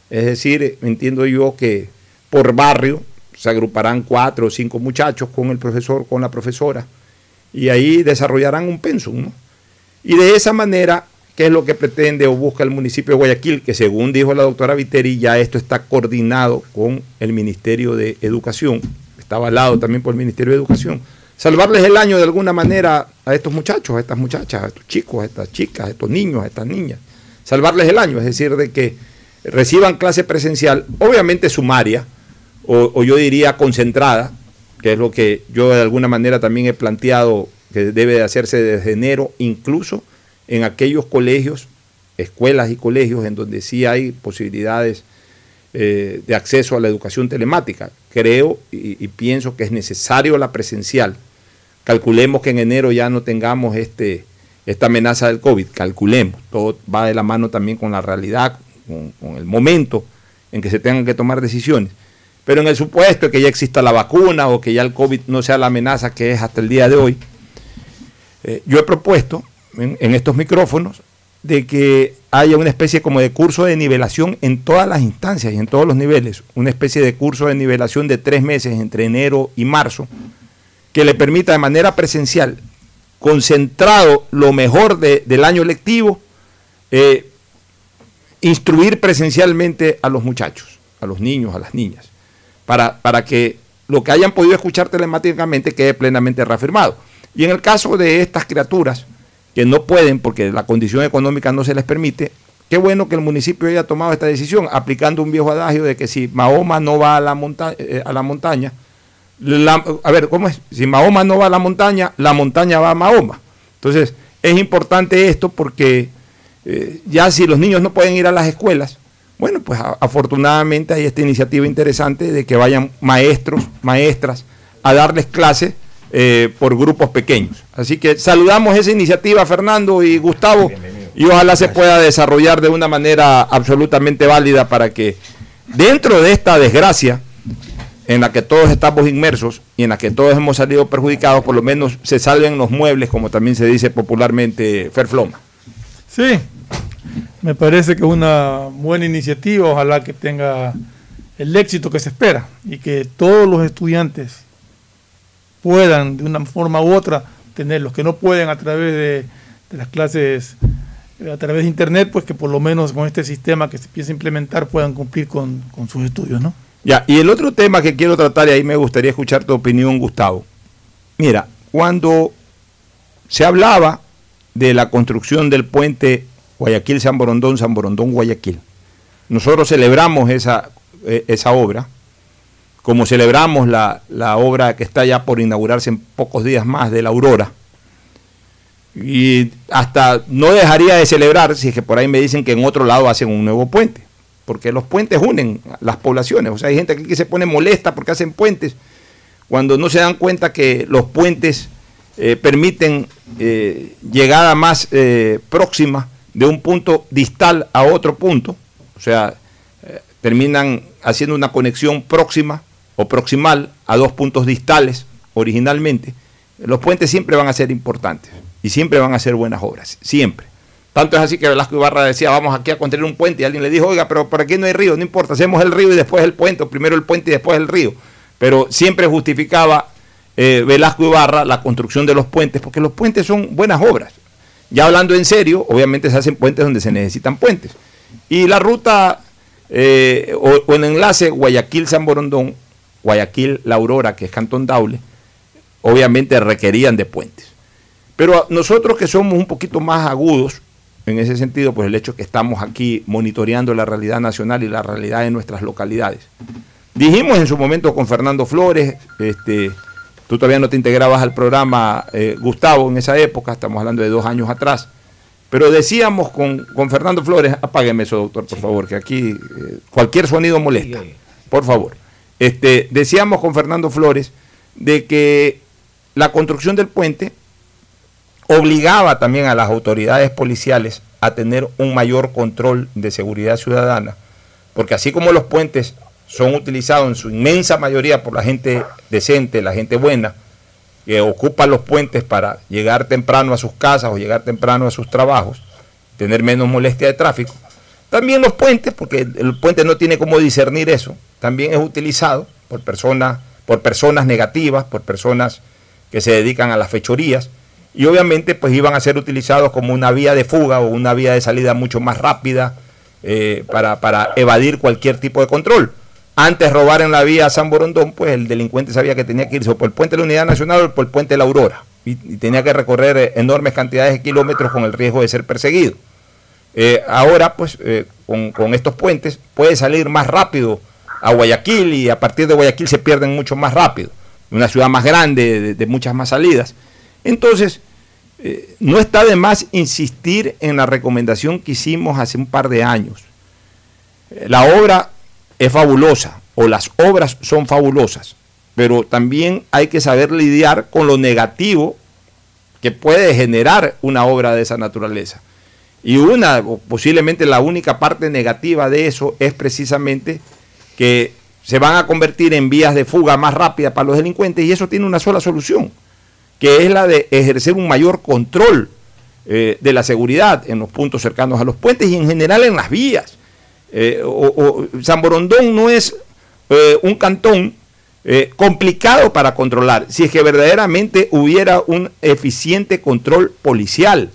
Es decir, entiendo yo que por barrio se agruparán cuatro o cinco muchachos con el profesor, con la profesora, y ahí desarrollarán un pensum. Y de esa manera qué es lo que pretende o busca el municipio de Guayaquil, que según dijo la doctora Viteri, ya esto está coordinado con el Ministerio de Educación, está avalado también por el Ministerio de Educación. Salvarles el año de alguna manera a estos muchachos, a estas muchachas, a estos chicos, a estas chicas, a estos niños, a estas niñas. Salvarles el año, es decir, de que reciban clase presencial, obviamente sumaria, o, yo diría concentrada, que es lo que yo de alguna manera también he planteado que debe de hacerse desde enero, incluso en aquellos colegios, escuelas y colegios en donde sí hay posibilidades eh, de acceso a la educación telemática. Creo y, pienso que es necesario la presencial. Calculemos que en enero ya no tengamos este, esta amenaza del COVID, calculemos, todo va de la mano también con la realidad, con, el momento en que se tengan que tomar decisiones. Pero en el supuesto de que ya exista la vacuna o que ya el COVID no sea la amenaza que es hasta el día de hoy, eh, yo he propuesto en, estos micrófonos de que haya una especie como de curso de nivelación en todas las instancias y en todos los niveles, una especie de curso de nivelación de tres meses entre enero y marzo, que le permita de manera presencial, concentrado lo mejor del año lectivo, eh, instruir presencialmente a los muchachos, a los niños, a las niñas, para, para que lo que hayan podido escuchar telemáticamente quede plenamente reafirmado. Y en el caso de estas criaturas, que no pueden porque la condición económica no se les permite, qué bueno que el municipio haya tomado esta decisión, aplicando un viejo adagio de que si Mahoma no va a la, eh, a la montaña, a ver, ¿cómo es? Si Mahoma no va a la montaña, la montaña va a Mahoma. Entonces, es importante esto porque eh, ya si los niños no pueden ir a las escuelas, bueno, pues afortunadamente hay esta iniciativa interesante de que vayan maestros, maestras a darles clases eh, por grupos pequeños. Así que saludamos esa iniciativa, Fernando y Gustavo, y ojalá se pueda desarrollar de una manera absolutamente válida para que dentro de esta desgracia en la que todos estamos inmersos y en la que todos hemos salido perjudicados, por lo menos se salven los muebles, como también se dice popularmente, Ferfloma. Sí, me parece que es una buena iniciativa, ojalá que tenga el éxito que se espera y que todos los estudiantes puedan de una forma u otra tener, los que no pueden a través de, las clases eh, a través de internet, pues que por lo menos con este sistema que se empieza a implementar puedan cumplir con, sus estudios, ¿no? Ya, y el otro tema que quiero tratar, y ahí me gustaría escuchar tu opinión, Gustavo. Mira, cuando se hablaba de la construcción del puente Guayaquil-San Borondón, San Borondón-Guayaquil, nosotros celebramos esa, eh, esa obra, como celebramos la, obra que está ya por inaugurarse en pocos días más de la Aurora. Y hasta no dejaría de celebrar si es que por ahí me dicen que en otro lado hacen un nuevo puente, porque los puentes unen las poblaciones. O sea, hay gente aquí que se pone molesta porque hacen puentes, cuando no se dan cuenta que los puentes eh, permiten eh, llegada más próxima de un punto distal a otro punto, o sea, terminan haciendo una conexión próxima o proximal a dos puntos distales originalmente, los puentes siempre van a ser importantes y siempre van a ser buenas obras, siempre. Tanto es así que Velasco Ibarra decía, vamos aquí a construir un puente, y alguien le dijo, oiga, pero por aquí no hay río, no importa, hacemos el río y después el puente, primero el puente y después el río. Pero siempre justificaba eh, Velasco Ibarra la construcción de los puentes, porque los puentes son buenas obras. Ya hablando en serio, obviamente se hacen puentes donde se necesitan puentes. Y la ruta eh, o, el enlace Guayaquil-San Borondón Guayaquil, La Aurora, que es Cantón Daule, obviamente requerían de puentes. Pero nosotros que somos un poquito más agudos, en ese sentido, pues el hecho que estamos aquí monitoreando la realidad nacional y la realidad de nuestras localidades. Dijimos en su momento con Fernando Flores, este, tú todavía no te integrabas al programa, eh, Gustavo, en esa época, estamos hablando de dos años atrás, Pero decíamos con, con Fernando Flores, apágueme eso, doctor, por favor, que aquí eh, cualquier sonido molesta. Por favor. Este, decíamos con Fernando Flores de que la construcción del puente obligaba también a las autoridades policiales a tener un mayor control de seguridad ciudadana, porque así como los puentes son utilizados en su inmensa mayoría por la gente decente, la gente buena, que ocupa los puentes para llegar temprano a sus casas o llegar temprano a sus trabajos, tener menos molestia de tráfico. También los puentes, porque el puente no tiene cómo discernir eso, también es utilizado por personas, por personas negativas, por personas que se dedican a las fechorías, y obviamente pues iban a ser utilizados como una vía de fuga o una vía de salida mucho más rápida eh, para, para evadir cualquier tipo de control. Antes robar en la vía San Borondón, pues el delincuente sabía que tenía que irse por el puente de la Unidad Nacional o por el puente de la Aurora. Y, tenía que recorrer eh, enormes cantidades de kilómetros con el riesgo de ser perseguido. Eh, ahora, pues, eh, con, estos puentes puede salir más rápido a Guayaquil y a partir de Guayaquil se pierden mucho más rápido. Una ciudad más grande, de, muchas más salidas. Entonces, no está de más insistir en la recomendación que hicimos hace un par de años. La obra es fabulosa o las obras son fabulosas, pero también hay que saber lidiar con lo negativo que puede generar una obra de esa naturaleza. Y una, posiblemente la única parte negativa de eso es precisamente que se van a convertir en vías de fuga más rápidas para los delincuentes y eso tiene una sola solución, que es la de ejercer un mayor control eh, de la seguridad en los puntos cercanos a los puentes y en general en las vías. Eh, o, San Borondón no es eh, un cantón eh, complicado para controlar, si es que verdaderamente hubiera un eficiente control policial.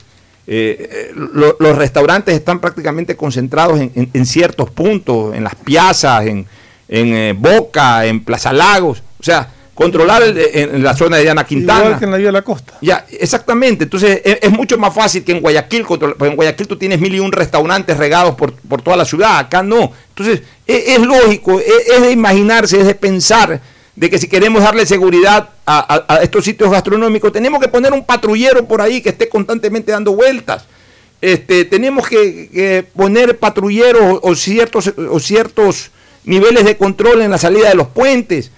los restaurantes están prácticamente concentrados en, ciertos puntos, en las piazas, en, en Boca, en Plaza Lagos. O sea, controlar en la zona de Diana Quintana. Igual que en la vía de la costa. Ya, exactamente. Entonces es, mucho más fácil que en Guayaquil, porque en Guayaquil tú tienes mil y un restaurantes regados por, toda la ciudad, acá no. Entonces es, lógico, es, de imaginarse, es de pensar de que si queremos darle seguridad a, estos sitios gastronómicos, tenemos que poner un patrullero por ahí que esté constantemente dando vueltas. Este, tenemos que, poner patrulleros o ciertos, o ciertos niveles de control en la salida de los puentes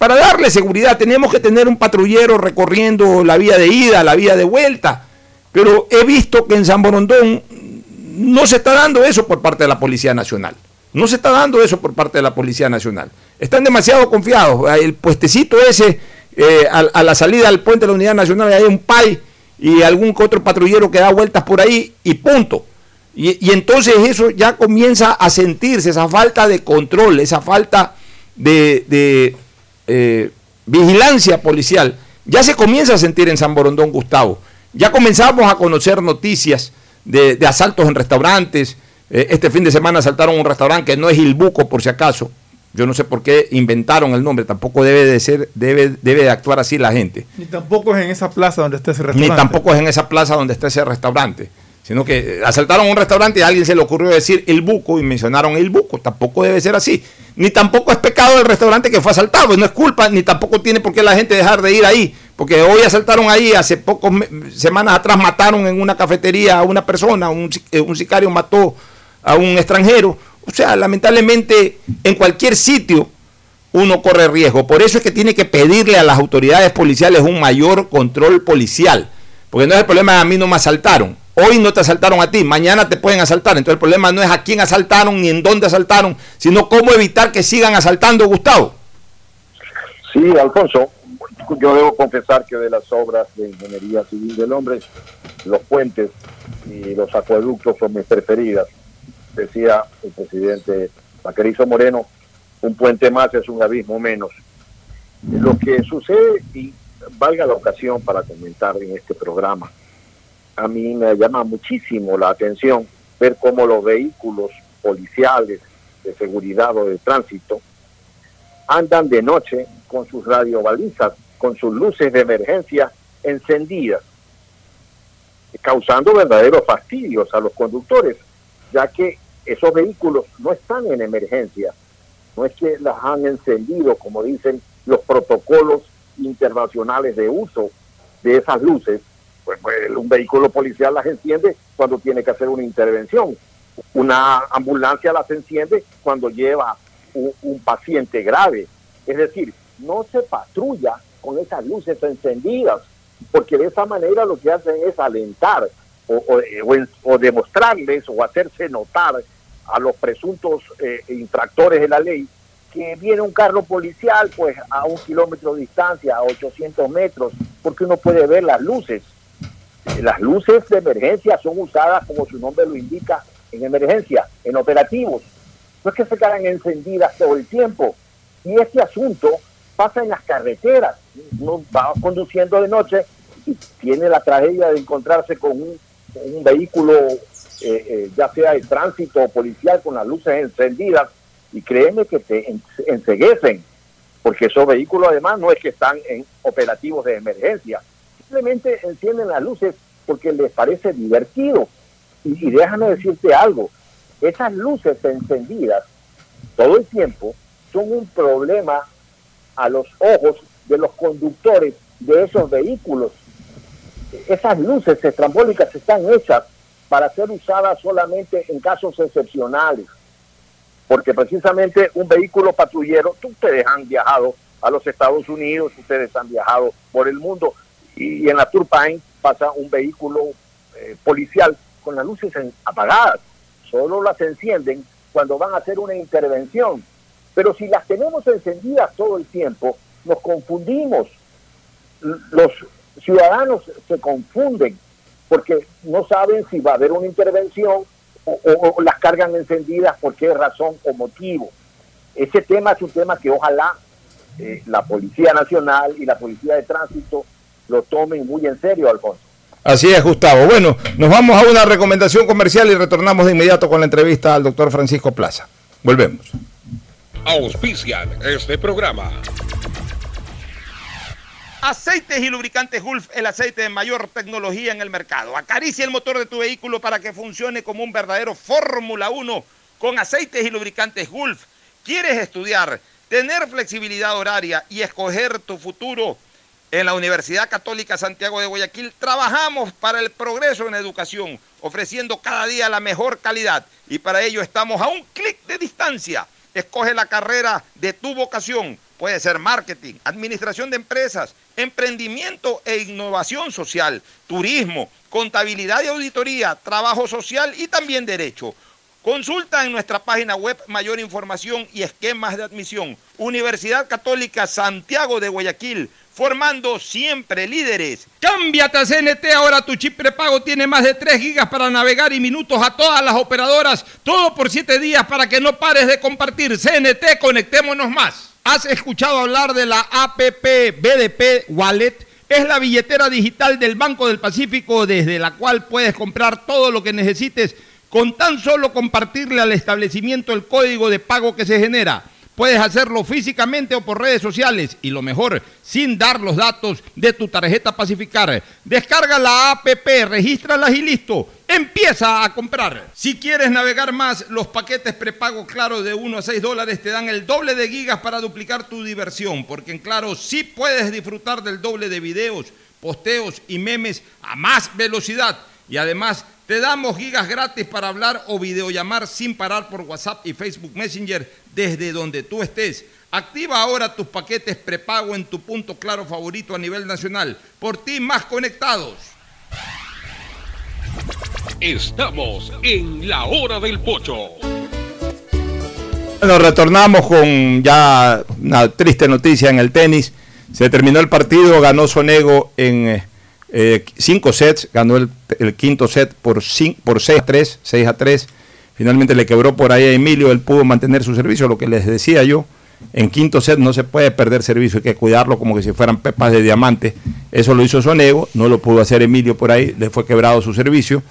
para darle seguridad tenemos que tener un patrullero recorriendo la vía de ida, la vía de vuelta. Pero he visto que en San Borondón no se está dando eso por parte de la Policía Nacional. No se está dando eso por parte de la Policía Nacional. Están demasiado confiados. El puestecito ese, eh, a, la salida del puente de la Unidad Nacional, hay un PAI y algún otro patrullero que da vueltas por ahí y punto. Y, entonces eso ya comienza a sentirse, esa falta de control, esa falta de eh, vigilancia policial ya se comienza a sentir en San Borondón, Gustavo. Ya comenzamos a conocer noticias de, asaltos en restaurantes. Eh, este fin de semana asaltaron un restaurante que no es Il Buco, por si acaso. Yo no sé por qué inventaron el nombre, tampoco debe de ser, debe, debe de actuar así la gente. Ni tampoco es en esa plaza donde está ese restaurante. Ni tampoco es en esa plaza donde está ese restaurante sino que asaltaron un restaurante y a alguien se le ocurrió decir el buco y mencionaron el buco. Tampoco debe ser así. Ni tampoco es pecado del restaurante que fue asaltado, no es culpa, ni tampoco tiene por qué la gente dejar de ir ahí. Porque hoy asaltaron ahí, hace pocas semanas atrás mataron en una cafetería a una persona, un, eh, un sicario mató a un extranjero. O sea, lamentablemente en cualquier sitio uno corre riesgo. Por eso es que tiene que pedirle a las autoridades policiales un mayor control policial. Porque no es el problema a mí no me asaltaron. Hoy no te asaltaron a ti, mañana te pueden asaltar. Entonces el problema no es a quién asaltaron ni en dónde asaltaron, sino cómo evitar que sigan asaltando, Gustavo. Sí, Alfonso, yo debo confesar que de las obras de ingeniería civil del hombre, los puentes y los acueductos son mis preferidas. Decía el presidente Vaquerizo Moreno, un puente más es un abismo menos. Lo que sucede, y valga la ocasión para comentar en este programa, a mí me llama muchísimo la atención ver cómo los vehículos policiales de seguridad o de tránsito andan de noche con sus radiobalizas, con sus luces de emergencia encendidas, causando verdaderos fastidios a los conductores, ya que esos vehículos no están en emergencia, no es que las han encendido, como dicen los protocolos internacionales de uso de esas luces, Pues, pues, un vehículo policial las enciende cuando tiene que hacer una intervención. Una ambulancia las enciende cuando lleva un, paciente grave. Es decir, no se patrulla con esas luces encendidas, porque de esa manera lo que hacen es alentar o, o- o en- o demostrarles o hacerse notar a los presuntos eh, infractores de la ley que viene un carro policial pues a un kilómetro de distancia, a 800 metros, porque uno puede ver las luces. Las luces de emergencia son usadas, como su nombre lo indica, en emergencia, en operativos. No es que se quedan encendidas todo el tiempo. Y este asunto pasa en las carreteras. Uno va conduciendo de noche y tiene la tragedia de encontrarse con un, vehículo, eh, eh, ya sea de tránsito o policial, con las luces encendidas. Y créeme que te en- enceguecen, porque esos vehículos además no es que están en operativos de emergencia, simplemente encienden las luces porque les parece divertido. Y, déjame decirte algo, esas luces encendidas todo el tiempo son un problema a los ojos de los conductores de esos vehículos. Esas luces estrambólicas están hechas para ser usadas solamente en casos excepcionales, porque precisamente un vehículo patrullero, ustedes han viajado a los Estados Unidos, ustedes han viajado por el mundo, y, en la Turpine pasa un vehículo eh, policial con las luces en- apagadas, solo las encienden cuando van a hacer una intervención. Pero si las tenemos encendidas todo el tiempo, nos confundimos. Los ciudadanos se confunden porque no saben si va a haber una intervención o las cargan encendidas por qué razón o motivo. Ese tema es un tema que ojalá eh, la Policía Nacional y la Policía de Tránsito lo tomen muy en serio, Alfonso. Así es, Gustavo. Bueno, nos vamos a una recomendación comercial y retornamos de inmediato con la entrevista al doctor Francisco Plaza. Volvemos. Auspician este programa. Aceites y lubricantes Gulf, el aceite de mayor tecnología en el mercado. Acaricia el motor de tu vehículo para que funcione como un verdadero Fórmula 1 con aceites y lubricantes Gulf. ¿Quieres estudiar, tener flexibilidad horaria y escoger tu futuro? En la Universidad Católica Santiago de Guayaquil trabajamos para el progreso en educación, ofreciendo cada día la mejor calidad y para ello estamos a un clic de distancia. Escoge la carrera de tu vocación. Puede ser marketing, administración de empresas, emprendimiento e innovación social, turismo, contabilidad y auditoría, trabajo social y también derecho. Consulta en nuestra página web mayor información y esquemas de admisión. Universidad Católica Santiago de Guayaquil, formando siempre líderes. Cámbiate a CNT, ahora tu chip prepago tiene más de 3 gigas para navegar y minutos a todas las operadoras, todo por 7 días para que no pares de compartir. CNT, conectémonos más. ¿Has escuchado hablar de la APP BDP Wallet? Es la billetera digital del Banco del Pacífico desde la cual puedes comprar todo lo que necesites con tan solo compartirle al establecimiento el código de pago que se genera. Puedes hacerlo físicamente o por redes sociales y lo mejor, sin dar los datos de tu tarjeta Pacificar. Descarga la APP, regístralas y listo. Empieza a comprar. Si quieres navegar más, los paquetes prepago Claro de 1 a 6 dólares te dan el doble de gigas para duplicar tu diversión, porque en Claro sí puedes disfrutar del doble de videos, posteos y memes a más velocidad. Y además te damos gigas gratis para hablar o videollamar sin parar por WhatsApp y Facebook Messenger desde donde tú estés. Activa ahora tus paquetes prepago en tu punto claro favorito a nivel nacional. Por ti más conectados. Estamos en la hora del pocho. Bueno, retornamos con ya una triste noticia en el tenis. Se terminó el partido, ganó Sonego en eh, cinco sets, ganó el, quinto set por, cin- por 6 a 3, 6 a 3. Finalmente le quebró por ahí a Emilio, él pudo mantener su servicio, lo que les decía yo. En quinto set no se puede perder servicio, hay que cuidarlo como que si fueran pepas de diamante. Eso lo hizo Sonego, no lo pudo hacer Emilio por ahí, le fue quebrado su servicio.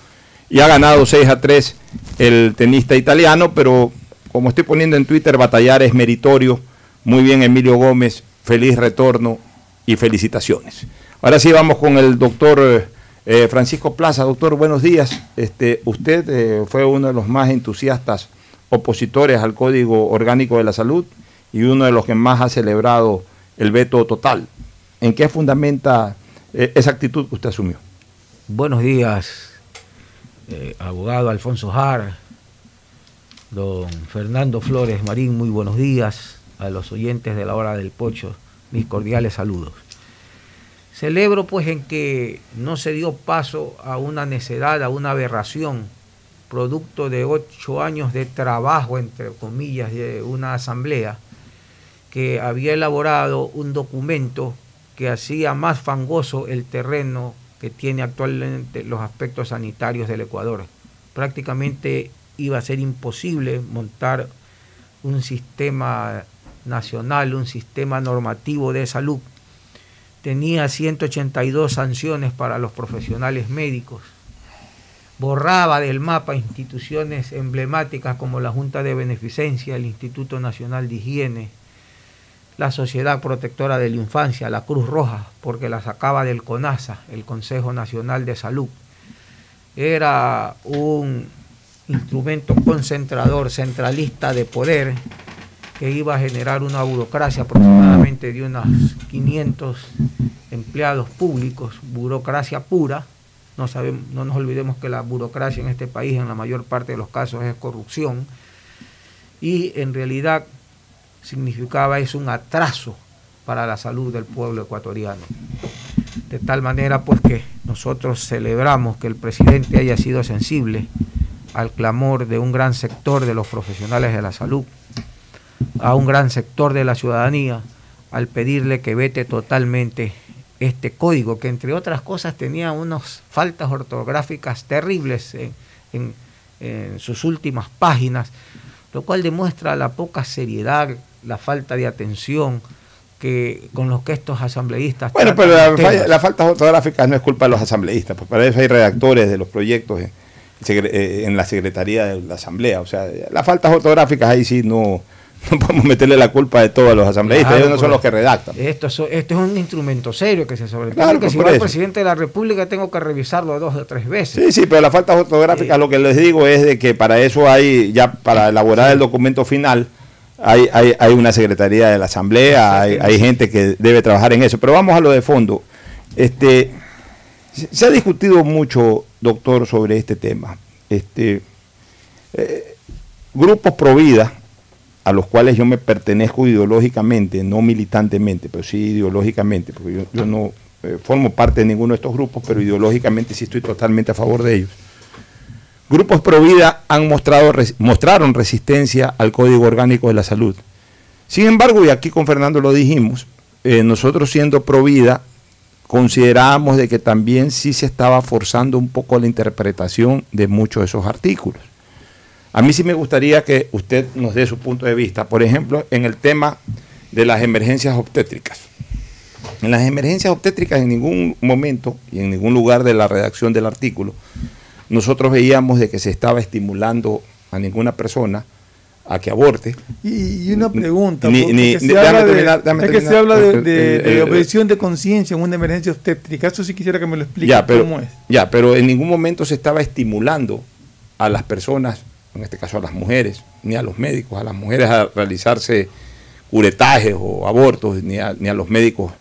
Y ha ganado 6 a 3 el tenista italiano, pero como estoy poniendo en Twitter, batallar es meritorio. Muy bien, Emilio Gómez, feliz retorno y felicitaciones. Ahora sí vamos con el doctor eh, eh, Francisco Plaza. Doctor, buenos días. Este, usted eh, fue uno de los más entusiastas opositores al Código Orgánico de la Salud y uno de los que más ha celebrado el veto total. ¿En qué fundamenta esa actitud que usted asumió? Buenos días, abogado Alfonso Jar, don Fernando Flores Marín, muy buenos días a los oyentes de la hora del pocho, mis cordiales saludos. Celebro pues en que no se dio paso a una necedad, a una aberración, producto de ocho años de trabajo, entre comillas, de una asamblea que había elaborado un documento que hacía más fangoso el terreno que tiene actualmente los aspectos sanitarios del Ecuador. Prácticamente iba a ser imposible montar un sistema nacional, un sistema normativo de salud. Tenía 182 sanciones para los profesionales médicos. Borraba del mapa instituciones emblemáticas como la Junta de Beneficencia, el Instituto Nacional de Higiene, la Sociedad Protectora de la Infancia, la Cruz Roja, porque la sacaba del CONASA, el Consejo Nacional de Salud. Era un instrumento concentrador, centralista de poder, que iba a generar una burocracia aproximadamente de unos 500 empleados públicos, burocracia pura. No, sabemos, no nos olvidemos que la burocracia en este país en la mayor parte de los casos es corrupción. Y en realidad significaba es un atraso para la salud del pueblo ecuatoriano. De tal manera pues que nosotros celebramos que el presidente haya sido sensible al clamor de un gran sector de los profesionales de la salud, a un gran sector de la ciudadanía, al pedirle que vete totalmente este código, que entre otras cosas tenía unas faltas ortográficas terribles en, en, en sus últimas páginas, lo cual demuestra la poca seriedad, la falta de atención que con los que estos asambleístas... Bueno, pero la, falla, la, falta ortográfica no es culpa de los asambleístas, pues para eso hay redactores de los proyectos en, en la Secretaría de la Asamblea. O sea, las faltas ortográficas ahí sí no, no podemos meterle la culpa de todos a los asambleístas, claro, ellos no son los que redactan. Esto, esto es un instrumento serio que se sobre claro, que si va el presidente de la República tengo que revisarlo dos o tres veces. Sí, sí, pero las faltas ortográficas eh, lo que les digo es de que para eso hay, ya para elaborar sí. el documento final, hay, hay, hay, una secretaría de la Asamblea, hay, hay, gente que debe trabajar en eso. Pero vamos a lo de fondo. Este, se ha discutido mucho, doctor, sobre este tema. Este, eh, grupos pro vida, a los cuales yo me pertenezco ideológicamente, no militantemente, pero sí ideológicamente, porque yo, no eh, formo parte de ninguno de estos grupos, pero ideológicamente sí estoy totalmente a favor de ellos. Grupos pro vida han mostrado, mostraron resistencia al Código Orgánico de la Salud. Sin embargo, y aquí con Fernando lo dijimos, eh, nosotros siendo pro vida considerábamos de que también sí se estaba forzando un poco la interpretación de muchos de esos artículos. A mí sí me gustaría que usted nos dé su punto de vista, por ejemplo, en el tema de las emergencias obstétricas. En las emergencias obstétricas en ningún momento y en ningún lugar de la redacción del artículo nosotros veíamos de que se estaba estimulando a ninguna persona a que aborte. Y, una pregunta, ni, ni, se habla de, terminar, es que se habla de, de, el, el, de objeción de conciencia en una emergencia obstétrica. Eso sí quisiera que me lo explique ya, pero, cómo es. Ya, pero en ningún momento se estaba estimulando a las personas, en este caso a las mujeres, ni a los médicos, a las mujeres a realizarse curetajes o abortos, ni a, ni a los médicos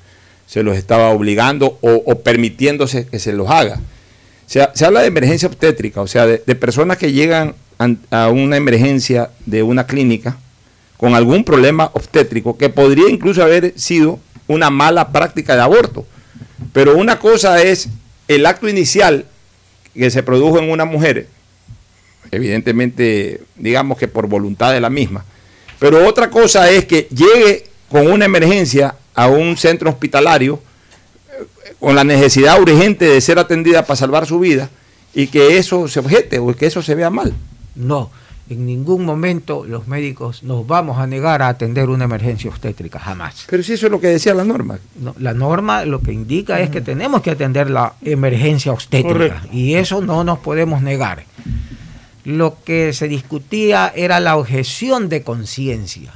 se los estaba obligando o, permitiéndose que se los haga. Se, se, habla de emergencia obstétrica, o sea, de, personas que llegan a, una emergencia de una clínica con algún problema obstétrico que podría incluso haber sido una mala práctica de aborto. Pero una cosa es el acto inicial que se produjo en una mujer, evidentemente, digamos que por voluntad de la misma. Pero otra cosa es que llegue con una emergencia a un centro hospitalario con la necesidad urgente de ser atendida para salvar su vida y que eso se objete o que eso se vea mal. No, en ningún momento los médicos nos vamos a negar a atender una emergencia obstétrica, jamás. Pero si eso es lo que decía la norma. No, la norma lo que indica mm. es que tenemos que atender la emergencia obstétrica Correcto. y eso no nos podemos negar. Lo que se discutía era la objeción de conciencia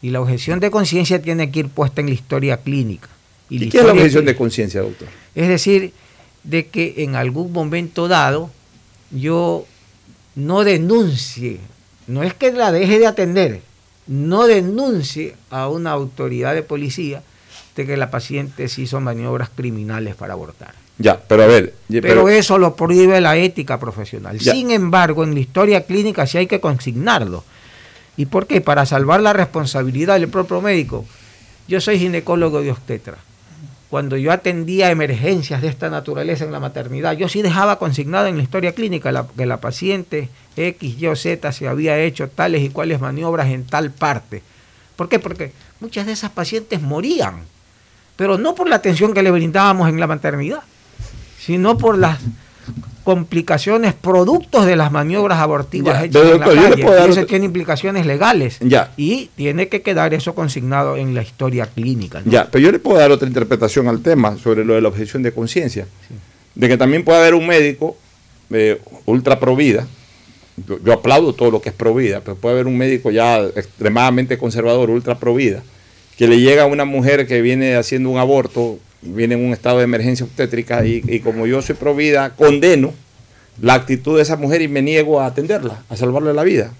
y la objeción de conciencia tiene que ir puesta en la historia clínica. ¿Y, ¿Y qué es la objeción de conciencia, doctor? Es decir, de que en algún momento dado yo no denuncie, no es que la deje de atender, no denuncie a una autoridad de policía de que la paciente se hizo maniobras criminales para abortar. Ya, pero a ver. Pero, eso lo prohíbe la ética profesional. Ya. Sin embargo, en la historia clínica sí hay que consignarlo. ¿Y por qué? Para salvar la responsabilidad del propio médico. Yo soy ginecólogo de obstetra. Cuando yo atendía emergencias de esta naturaleza en la maternidad, yo sí dejaba consignado en la historia clínica la- que la paciente X, Y o Z se había hecho tales y cuales maniobras en tal parte. ¿Por qué? Porque muchas de esas pacientes morían, pero no por la atención que le brindábamos en la maternidad, sino por las complicaciones productos de las maniobras abortivas Ya, hechas en la doctor, calle. dar Y eso tiene implicaciones legales. Ya. Y tiene que quedar eso consignado en la historia clínica. ¿no? Ya, pero yo le puedo dar otra interpretación al tema sobre lo de la objeción de conciencia. De que también puede haber un médico eh, ultra provida. Yo, yo aplaudo todo lo que es provida, pero puede haber un médico ya extremadamente conservador, ultra provida, que le llega a una mujer que viene haciendo un aborto, viene en un estado de emergencia obstétrica y, y como yo soy provida, condeno la actitud de esa mujer y me niego a atenderla, a salvarle la vida.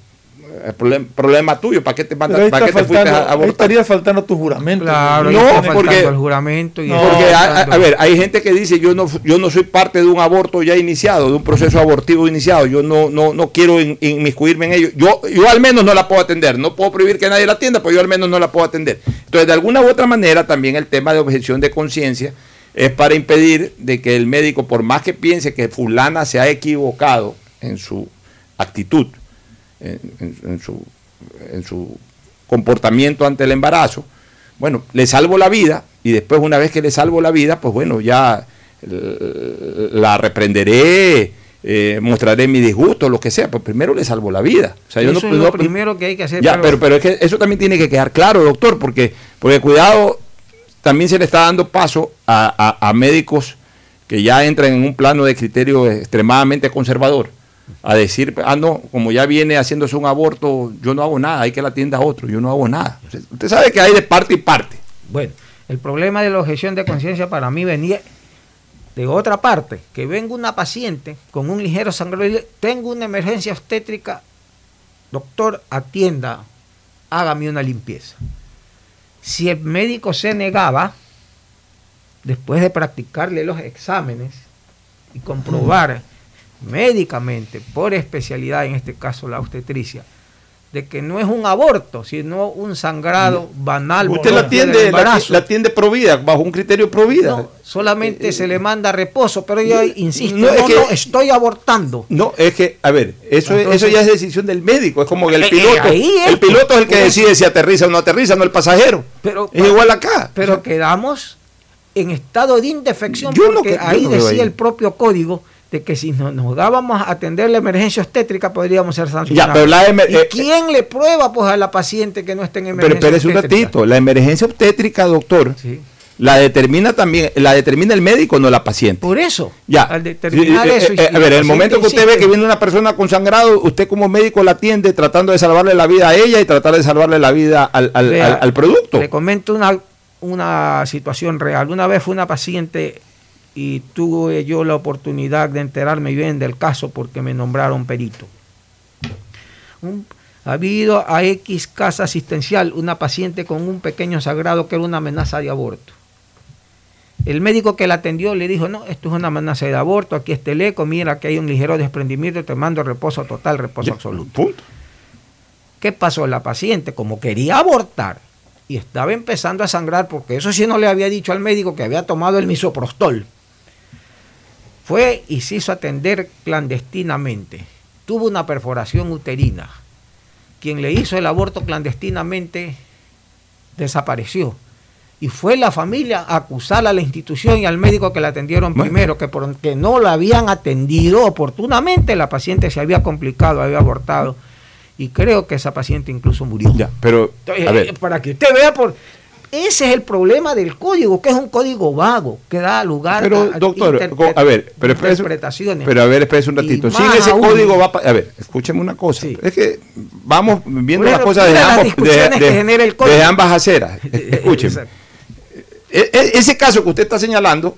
El problem- problema tuyo, ¿para qué te, manda- para está qué te fuiste faltando, a abortar? estaría faltando tu juramento. Claro, No, porque- el juramento y No, Porque, a, ver, hay gente que dice yo no, yo no soy parte de un aborto ya iniciado, de un proceso abortivo iniciado, yo no, no, no quiero in- inmiscuirme en ello. Yo, yo al menos no la puedo atender, no puedo prohibir que nadie la atienda, pero yo al menos no la puedo atender. Entonces, de alguna u otra manera, también el tema de objeción de conciencia es para impedir de que el médico, por más que piense que fulana se ha equivocado en su actitud, en, en- en su, en su comportamiento ante el embarazo, bueno, le salvo la vida y después una vez que le salvo la vida, pues bueno, ya la reprenderé, eh, mostraré mi disgusto, lo que sea, pero primero le salvo la vida. O sea, yo eso no- es no- lo primero que hay que hacer. ya, pero, pero es que eso también tiene que quedar claro, doctor, porque, porque cuidado, también se le está dando paso a, a- a médicos que ya entran en un plano de criterio extremadamente conservador, a decir, ah, no, como ya viene haciéndose un aborto, yo no hago nada, hay que la atienda a otro, yo no hago nada. Usted sabe que hay de parte y parte. Bueno, el problema de la objeción de conciencia para mí venía de otra parte, que venga una paciente con un ligero sangrado y tengo una emergencia obstétrica, doctor, atienda, hágame una limpieza. Si el médico se negaba, después de practicarle los exámenes y comprobar médicamente, por especialidad, en este caso la obstetricia, de que no es un aborto, sino un sangrado banal. Usted la atiende, la, atiende provida, bajo un criterio provida. No, solamente se le manda reposo, pero yo insisto, no, no, es que- no, estoy abortando. No, es que, a ver, eso, es- Entonces- eso ya es decisión del médico. Es como que el Eh, piloto, eh, es, el piloto es el que decide si aterriza o no aterriza, no el pasajero. Pero, es igual acá. Pero quedamos en estado de indefección porque que- ahí decía el propio código de que si no- nos dábamos a atender la emergencia obstétrica podríamos ser sancionados. Ya, pero la ¿Y eh, quién le prueba pues a la paciente que no está en Pero emergencia espérese un ratito, la emergencia obstétrica, doctor, la determina también, la determina el médico, no la paciente. Por eso, Ya. al determinar Sí, eh, eso, eh, si a ver, el momento que usted ve que viene una persona con sangrado, usted como médico la atiende tratando de salvarle la vida a ella y tratar de salvarle la vida al, al- Vea, al- al producto. Le comento una, una situación real. Una vez fue una paciente y tuve yo la oportunidad de enterarme bien del caso porque me nombraron perito. Un- ha habido a X casa asistencial una paciente con un pequeño sagrado que era una amenaza de aborto. El médico que la atendió le dijo, no, esto es una amenaza de aborto, aquí está el eco, mira que hay un ligero desprendimiento, te mando reposo total, reposo absoluto. ¿Qué pasó? La paciente, como quería abortar y estaba empezando a sangrar, porque eso sí no le había dicho al médico que había tomado el misoprostol, fue y se hizo atender clandestinamente. Tuvo una perforación uterina. Quien le hizo el aborto clandestinamente desapareció. Y fue la familia a acusar a la institución y al médico que la atendieron primero, que porque no la habían atendido oportunamente, la paciente se había complicado, había abortado. Y creo que esa paciente incluso murió. Ya, pero, Entonces, a ver, eh, para que usted vea, por ese es el problema del código, que es un código vago, que da lugar Pero, a doctor, interpre- a ver, pero interpretaciones. Pero a ver, espérese un ratito. Sin ese aún- código va pa- A ver, escúcheme una cosa. Es que vamos viendo las cosas de ambos, de- ambas aceras. Escúcheme. E- e- ese caso que usted está señalando,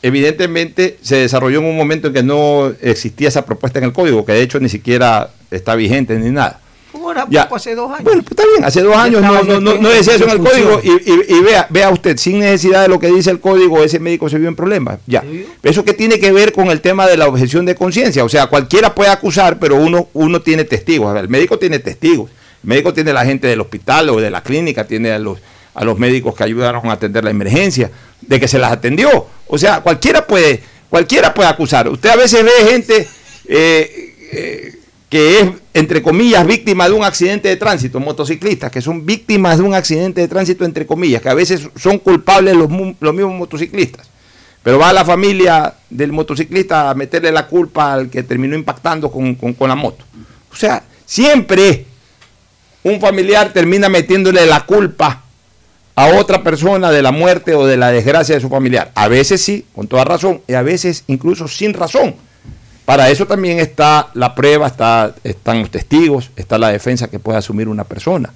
evidentemente se desarrolló en un momento en que no existía esa propuesta en el código, que de hecho ni siquiera está vigente ni nada. Ya. poco, hace dos años. Bueno, pues está bien, hace dos años no, no, no, no decía eso en el código y, y- y vea, vea usted, sin necesidad de lo que dice el código, ese médico se vio en problemas. Ya. Eso que tiene que ver con el tema de la objeción de conciencia. O sea, cualquiera puede acusar, pero uno, uno tiene testigos. A ver, el médico tiene testigos. El médico tiene la gente del hospital o de la clínica, tiene a los, a los médicos que ayudaron a atender la emergencia, de que se las atendió. O sea, cualquiera puede, cualquiera puede acusar. Usted a veces ve gente eh, eh, que es, entre comillas, víctima de un accidente de tránsito, motociclistas que son víctimas de un accidente de tránsito, entre comillas, que a veces son culpables los, los mismos motociclistas. Pero va la familia del motociclista a meterle la culpa al que terminó impactando con, con- con la moto. O sea, siempre un familiar termina metiéndole la culpa a otra persona de la muerte o de la desgracia de su familiar. A veces sí, con toda razón, y a veces incluso sin razón. Para eso también está la prueba, está, están los testigos, está la defensa que puede asumir una persona.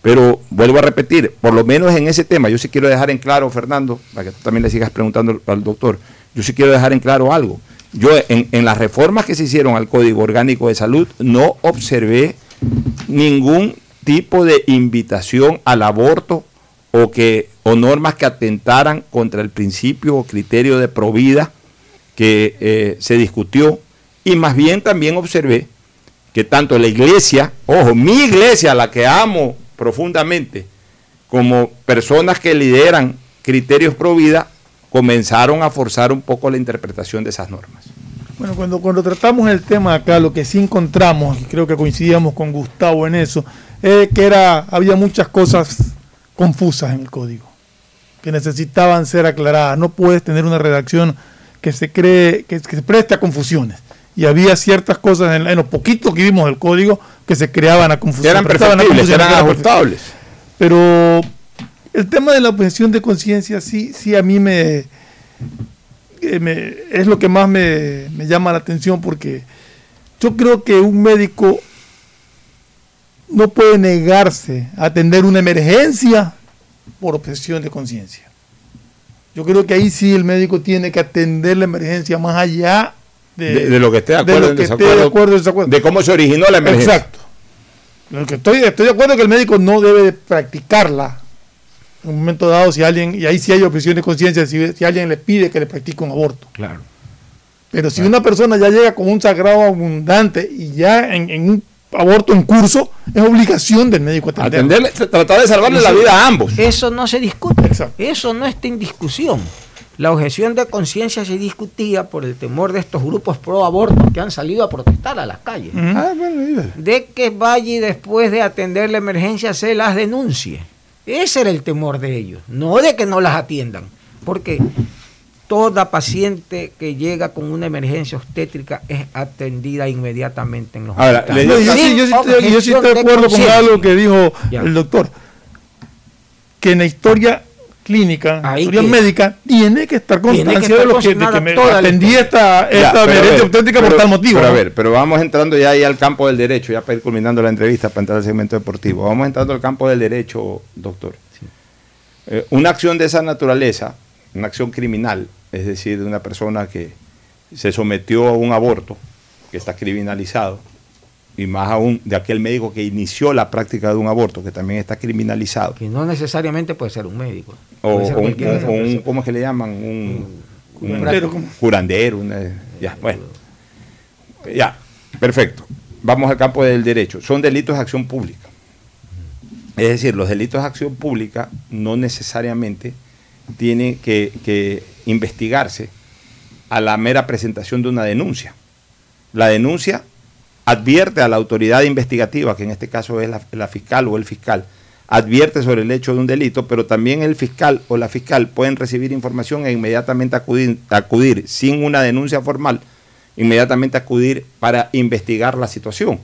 Pero vuelvo a repetir, por lo menos en ese tema, yo sí quiero dejar en claro, Fernando, para que tú también le sigas preguntando al doctor, yo sí quiero dejar en claro algo. Yo en, las reformas que se hicieron al Código Orgánico de Salud no observé ningún tipo de invitación al aborto o que o normas que atentaran contra el principio o criterio de provida que eh, se discutió y más bien también observé que tanto la iglesia, ojo, mi iglesia, la que amo profundamente, como personas que lideran criterios pro vida, comenzaron a forzar un poco la interpretación de esas normas. Bueno, cuando, cuando tratamos el tema acá, lo que sí encontramos, y creo que coincidíamos con Gustavo en eso, es que era, había muchas cosas confusas en el código, que necesitaban ser aclaradas. No puedes tener una redacción que se cree, que, que se preste a confusiones. Y había ciertas cosas en, en lo poquito que vimos del código que se creaban a confusión. Eran perfectibles, eran ajustables. Pero el tema de la objeción de conciencia sí, sí a mí me, eh, me- es lo que más me, me llama la atención porque yo creo que un médico no puede negarse a atender una emergencia por objeción de conciencia. Yo creo que ahí sí el médico tiene que atender la emergencia más allá de, De, de lo que esté de de acuerdo, en que esté de acuerdo, desacuerdo. de cómo se originó la emergencia. Exacto. Lo que estoy, estoy de acuerdo que el médico no debe de practicarla en un momento dado si alguien, y ahí sí hay objeción de conciencia, si, si alguien le pide que le practique un aborto. Claro. Pero si una persona ya llega con un sagrado abundante y ya en, en un aborto en curso, es obligación del médico atenderlo. Atenderle, tratar de salvarle la vida a ambos. Eso no se discute. Eso no está en discusión. La objeción de conciencia se discutía por el temor de estos grupos pro aborto que han salido a protestar a las calles. Ah, De que vaya y después de atender la emergencia se las denuncie. Ese era el temor de ellos, no de que no las atiendan. Porque toda paciente que llega con una emergencia obstétrica es atendida inmediatamente en los Ahora, hospitales. yo, sí, Sin yo sí estoy, yo sí estoy de acuerdo con algo que dijo Ya. el doctor, que en la historia clínica, en la historia que- médica, tiene que estar Tiene que constancia estar de, lo que, de que me toda la atendí esta, Ya, esta emergencia ver, obstétrica por tal motivo. Pero a ver, pero vamos entrando ya ahí al campo del derecho, ya para ir culminando la entrevista, para entrar al segmento deportivo. Vamos entrando al campo del derecho, doctor. Eh, una acción de esa naturaleza, una acción criminal, es decir, de una persona que se sometió a un aborto, que está criminalizado, y más aún de aquel médico que inició la práctica de un aborto, que también está criminalizado. Que no necesariamente puede ser un médico. O, ser un. ¿cómo es que le llaman? Un, Curandero, curandero. una- ya, bueno. Ya, perfecto. Vamos al campo del derecho. Son delitos de acción pública. Es decir, los delitos de acción pública no necesariamente tienen que, que investigarse a la mera presentación de una denuncia. La denuncia advierte a la autoridad investigativa, que en este caso es la, la fiscal o el fiscal, advierte sobre el hecho de un delito, pero también el fiscal o la fiscal pueden recibir información e inmediatamente acudir, acudir sin una denuncia formal, inmediatamente acudir para investigar la situación.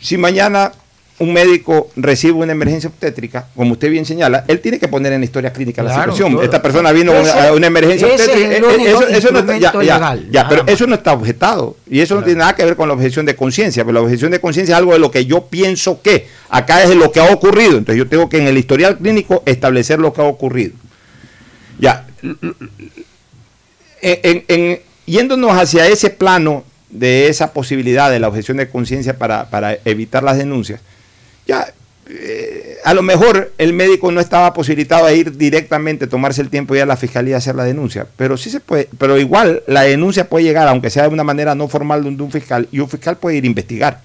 Si mañana un médico recibe una emergencia obstétrica, como usted bien señala, él tiene que poner en la historia clínica la situación. todo. Esta persona vino a una emergencia es obstétrica. eso, eso no está, ya, instrumento ya, legal, ya, pero más. eso no está objetado. Y eso no tiene nada que ver con la objeción de conciencia. Pero la objeción de conciencia es algo de lo que yo pienso que. Acá es de lo que ha ocurrido. Entonces yo tengo que en el historial clínico establecer lo que ha ocurrido. Ya. En- en- en- yéndonos hacia ese plano de esa posibilidad de la objeción de conciencia para, para evitar las denuncias, ya eh, a lo mejor el médico no estaba posibilitado a ir directamente, tomarse el tiempo y a la fiscalía a hacer la denuncia, pero sí se puede, pero igual la denuncia puede llegar, aunque sea de una manera no formal de un fiscal, y un fiscal puede ir a investigar.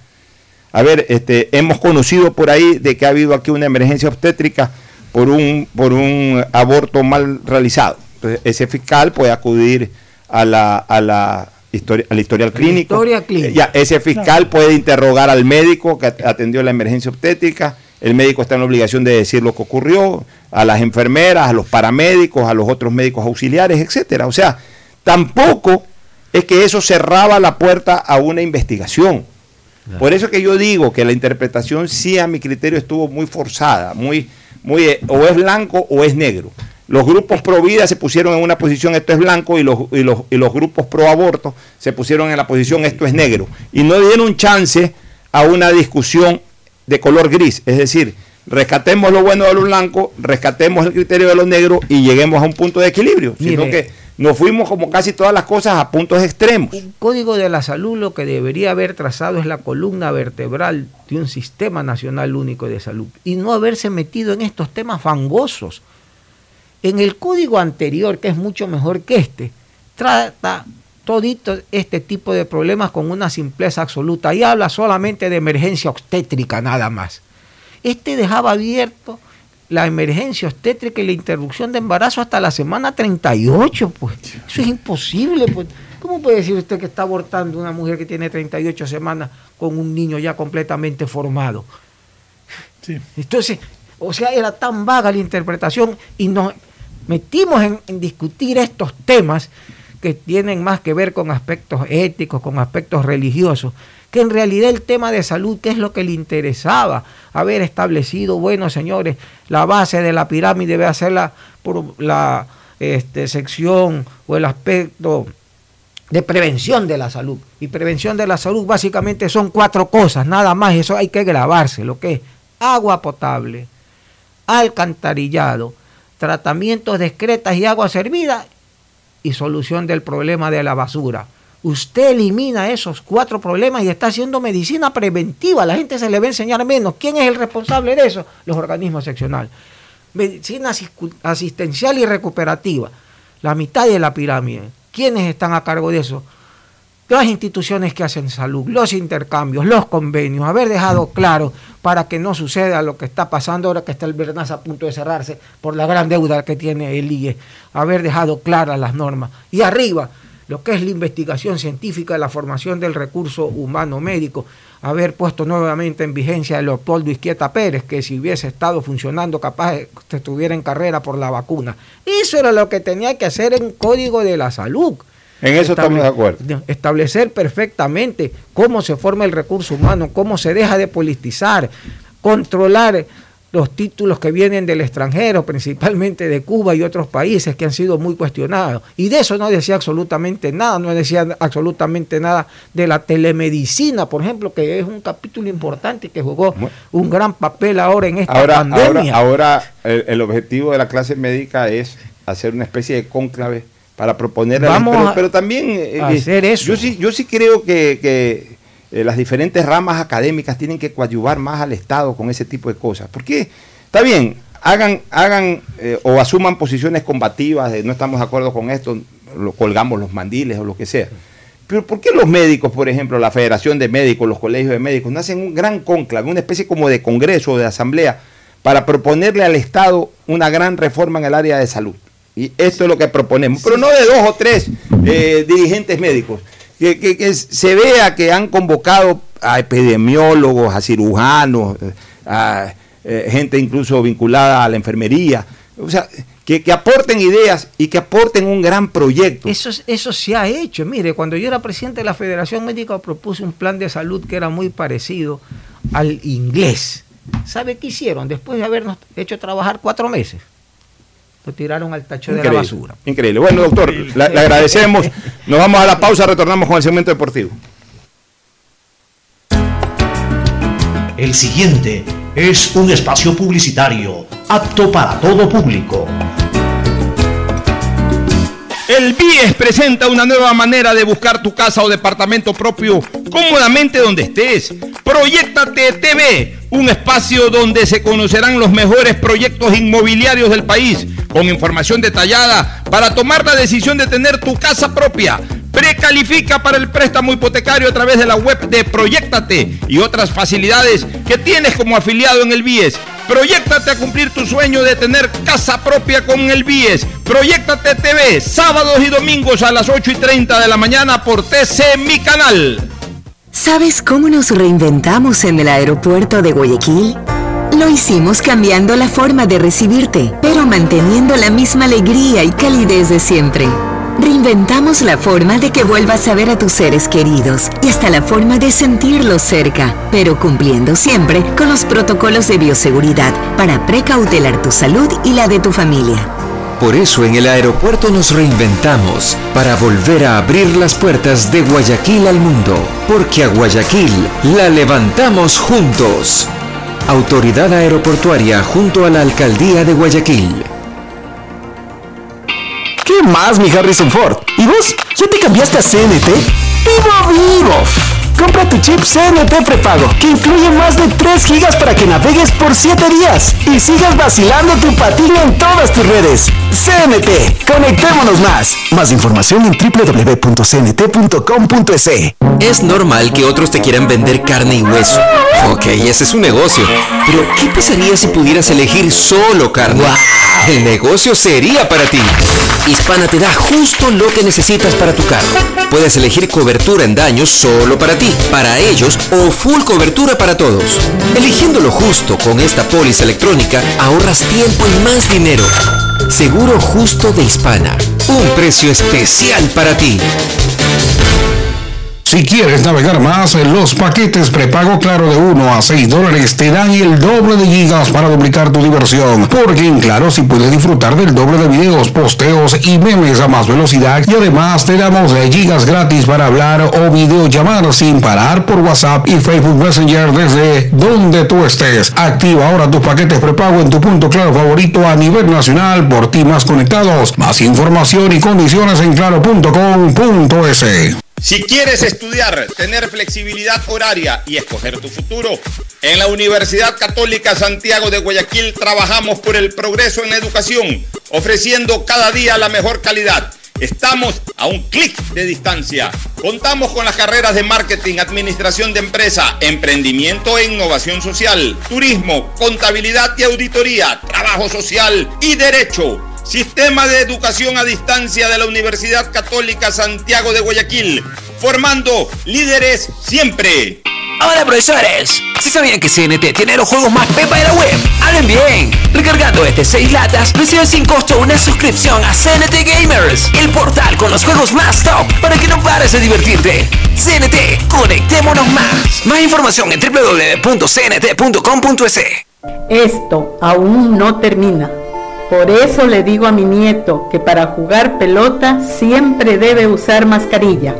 A ver, este, hemos conocido por ahí de que ha habido aquí una emergencia obstétrica por un, por un aborto mal realizado. Entonces, ese fiscal puede acudir a la, a la historia, al historial clínico. Historia clínica. Ya, ese fiscal puede interrogar al médico que atendió la emergencia obstétrica el médico está en la obligación de decir lo que ocurrió, a las enfermeras, a los paramédicos, a los otros médicos auxiliares, etcétera. O sea, tampoco es que eso cerraba la puerta a una investigación. Por eso que yo digo que la interpretación sí a mi criterio estuvo muy forzada, muy, muy eh, o es blanco o es negro. Los grupos pro vida se pusieron en una posición esto es blanco y los, y los, y los grupos pro aborto se pusieron en la posición esto es negro. Y no dieron chance a una discusión de color gris, es decir, rescatemos lo bueno de lo blanco, rescatemos el criterio de lo negro y lleguemos a un punto de equilibrio, sino que nos fuimos como casi todas las cosas a puntos extremos. Un código de la salud lo que debería haber trazado es la columna vertebral de un sistema nacional único de salud y no haberse metido en estos temas fangosos. En el código anterior, que es mucho mejor que este, trata todito este tipo de problemas con una simpleza absoluta y habla solamente de emergencia obstétrica nada más. Este dejaba abierto la emergencia obstétrica y la interrupción de embarazo hasta la semana 38, pues. Eso es imposible, pues. ¿Cómo puede decir usted que está abortando una mujer que tiene 38 semanas con un niño ya completamente formado? Entonces, o sea, era tan vaga la interpretación y nos metimos en, discutir estos temas que tienen más que ver con aspectos éticos, con aspectos religiosos, que en realidad el tema de salud, que es lo que le interesaba, haber establecido, bueno, señores, la base de la pirámide debe hacerla por la este, sección o el aspecto de prevención de la salud. Y prevención de la salud básicamente son cuatro cosas, nada más, eso hay que grabarse, lo que es agua potable, alcantarillado, tratamientos discretas y agua servida y solución del problema de la basura. Usted elimina esos cuatro problemas y está haciendo medicina preventiva. La gente se le va a enseñar menos. ¿Quién es el responsable de eso? Los organismos seccionales. Medicina asistencial y recuperativa. La mitad de la pirámide. ¿Quiénes están a cargo de eso? Las instituciones que hacen salud, los intercambios, los convenios, haber dejado claro para que no suceda lo que está pasando ahora que está el Bernas a punto de cerrarse por la gran deuda que tiene el IE, haber dejado claras las normas. Y arriba, lo que es la investigación científica, la formación del recurso humano médico, haber puesto nuevamente en vigencia a Leopoldo Izquieta Pérez, que si hubiese estado funcionando capaz estuviera en carrera por la vacuna. Eso era lo que tenía que hacer en Código de la Salud. En eso estamos de acuerdo. Establecer perfectamente cómo se forma el recurso humano, cómo se deja de politizar, controlar los títulos que vienen del extranjero, principalmente de Cuba y otros países que han sido muy cuestionados. Y de eso no decía absolutamente nada, no decía absolutamente nada de la telemedicina, por ejemplo, que es un capítulo importante que jugó un gran papel ahora en esta pandemia. Ahora, el, el objetivo de la clase médica es hacer una especie de cónclave para proponer Vamos pero, también eh, hacer eso. yo sí yo sí creo que, que eh, las diferentes ramas académicas tienen que coadyuvar más al Estado con ese tipo de cosas porque está bien hagan hagan eh, o asuman posiciones combativas de no estamos de acuerdo con esto lo colgamos los mandiles o lo que sea pero ¿por qué los médicos, por ejemplo, la Federación de Médicos, los colegios de médicos, no hacen un gran conclave, una especie como de congreso o de asamblea para proponerle al Estado una gran reforma en el área de salud? Y esto es lo que proponemos, pero no de dos o tres eh, dirigentes médicos. Que, se vea que han convocado a epidemiólogos, a cirujanos, a eh, gente incluso vinculada a la enfermería. O sea, que, aporten ideas y que aporten un gran proyecto. Eso, eso se ha hecho. Mire, cuando yo era presidente de la Federación Médica propuse un plan de salud que era muy parecido al inglés. ¿Sabe qué hicieron? Después de habernos hecho trabajar cuatro meses lo tiraron al tacho de la basura. Increíble. Bueno, doctor, le, agradecemos. Nos vamos a la pausa, retornamos con el segmento deportivo. El siguiente es un espacio publicitario apto para todo público. El BIES presenta una nueva manera de buscar tu casa o departamento propio cómodamente donde estés. Proyectate TV, un espacio donde se conocerán los mejores proyectos inmobiliarios del país, con información detallada para tomar la decisión de tener tu casa propia. Precalifica para el préstamo hipotecario a través de la web de Proyectate y otras facilidades que tienes como afiliado en el BIES. Proyectate a cumplir tu sueño de tener casa propia con el BIES. Proyectate TV, sábados y domingos a las 8 y 30 de la mañana por TC Mi Canal. ¿Sabes cómo nos reinventamos en el aeropuerto de Guayaquil? Lo hicimos cambiando la forma de recibirte, pero manteniendo la misma alegría y calidez de siempre. Reinventamos la forma de que vuelvas a ver a tus seres queridos y hasta la forma de sentirlos cerca, pero cumpliendo siempre con los protocolos de bioseguridad para precautelar tu salud y la de tu familia. Por eso en el aeropuerto nos reinventamos para volver a abrir las puertas de Guayaquil al mundo, porque a Guayaquil la levantamos juntos. Autoridad Aeroportuaria junto a la Alcaldía de Guayaquil. ¿Qué más, mi Harrison Ford? ¿Y vos? ¿Ya te cambiaste a CNT? ¡Vivo, vivo! Compra tu chip CNT prepago, que incluye más de 3 gigas para que navegues por 7 días y sigas vacilando tu patín en todas tus redes. CNT, conectémonos más. Más información en www.cnt.com.es. Es normal que otros te quieran vender carne y hueso. Ok, ese es un negocio. Pero, ¿qué pasaría si pudieras elegir solo carne? El negocio sería para ti. Hispana te da justo lo que necesitas para tu carro. Puedes elegir cobertura en daños solo para ti, para ellos o full cobertura para todos. Eligiendo lo justo con esta póliza electrónica, ahorras tiempo y más dinero. Seguro justo de Hispana. Un precio especial para ti. Si quieres navegar más, los paquetes prepago Claro de 1 a 6 dólares te dan el doble de gigas para duplicar tu diversión. Porque en Claro si puedes disfrutar del doble de videos, posteos y memes a más velocidad y además te damos gigas gratis para hablar o videollamar sin parar por WhatsApp y Facebook Messenger desde donde tú estés. Activa ahora tus paquetes prepago en tu punto Claro favorito a nivel nacional por ti más conectados. Más información y condiciones en claro.com.es. Si quieres estudiar, tener flexibilidad horaria y escoger tu futuro, en la Universidad Católica Santiago de Guayaquil trabajamos por el progreso en la educación, ofreciendo cada día la mejor calidad. Estamos a un clic de distancia. Contamos con las carreras de marketing, administración de empresa, emprendimiento e innovación social, turismo, contabilidad y auditoría, trabajo social y derecho. Sistema de Educación a Distancia de la Universidad Católica Santiago de Guayaquil, formando líderes siempre. Hola profesores, si sabían que CNT tiene los juegos más pepa de la web, hablen bien. Recargando este 6 latas, reciben sin costo una suscripción a CNT Gamers, el portal con los juegos más top para que no pares de divertirte. CNT, conectémonos más. Más información en www.cnt.com.es. Esto aún no termina. Por eso le digo a mi nieto que para jugar pelota siempre debe usar mascarilla.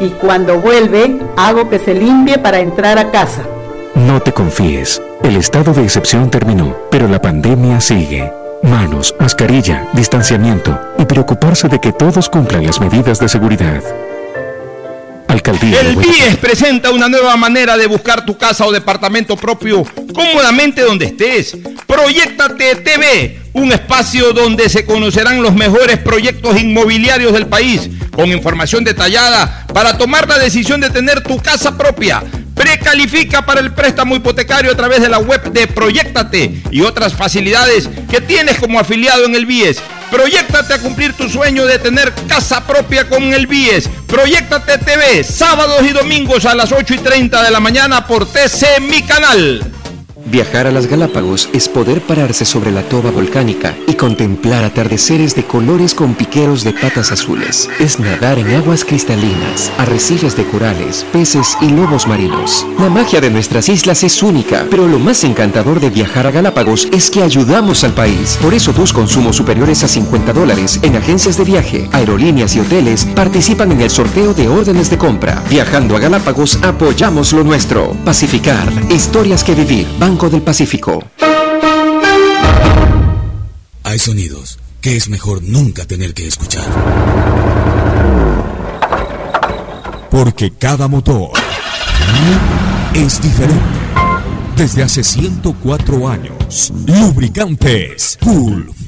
Y cuando vuelve, hago que se limpie para entrar a casa. No te confíes. El estado de excepción terminó, pero la pandemia sigue. Manos, mascarilla, distanciamiento y preocuparse de que todos cumplan las medidas de seguridad. Alcaldía. El BIES presenta una nueva manera de buscar tu casa o departamento propio cómodamente donde estés. Proyectate TV, un espacio donde se conocerán los mejores proyectos inmobiliarios del país, con información detallada para tomar la decisión de tener tu casa propia. Precalifica para el préstamo hipotecario a través de la web de Proyectate y otras facilidades que tienes como afiliado en el BIES. Proyectate a cumplir tu sueño de tener casa propia con el BIES. Proyectate TV, sábados y domingos a las 8 y 30 de la mañana por TC Mi Canal. Viajar a las Galápagos es poder pararse sobre la toba volcánica y contemplar atardeceres de colores con piqueros de patas azules. Es nadar en aguas cristalinas, arrecifes de corales, peces y lobos marinos. La magia de nuestras islas es única, pero lo más encantador de viajar a Galápagos es que ayudamos al país. Por eso tus consumos superiores a 50 dólares en agencias de viaje, aerolíneas y hoteles participan en el sorteo de órdenes de compra. Viajando a Galápagos apoyamos lo nuestro. Pacificar, historias que vivir. Banco del Pacífico. Hay sonidos que es mejor nunca tener que escuchar. Porque cada motor es diferente. Desde hace 104 años, Lubricantes Gulf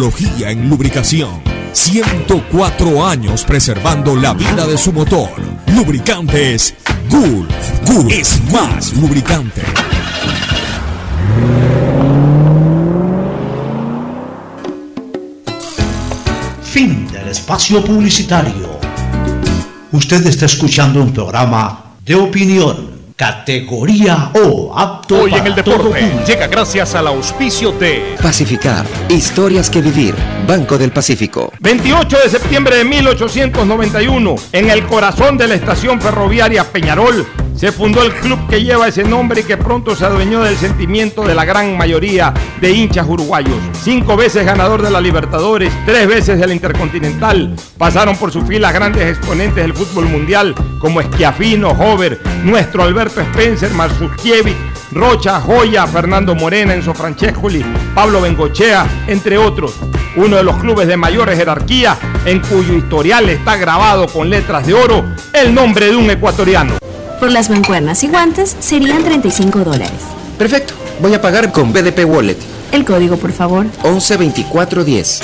en lubricación. 104 años preservando la vida de su motor. Lubricantes Gulf. Gulf es más lubricante. Fin del espacio publicitario. Usted está escuchando un programa de opinión, categoría O, apto Hoy en el todo deporte llega gracias al auspicio de Pacificar. Historias que vivir. Banco del Pacífico. 28 de septiembre de 1891, en el corazón de la estación ferroviaria Peñarol, se fundó el club que lleva ese nombre y que pronto se adueñó del sentimiento de la gran mayoría de hinchas uruguayos. Cinco veces ganador de la Libertadores, tres veces del Intercontinental. Pasaron por su fila grandes exponentes del fútbol mundial como Esquiafino, Hover, nuestro Alberto Spencer, Marzukiewicz, Rocha, Joya, Fernando Morena, Enzo Francescoli, Pablo Bengochea, entre otros. Uno de los clubes de mayor jerarquía en cuyo historial está grabado con letras de oro el nombre de un ecuatoriano. Por las mancuernas y guantes serían 35 dólares. Perfecto. Voy a pagar con BDP Wallet. El código, por favor. 112410.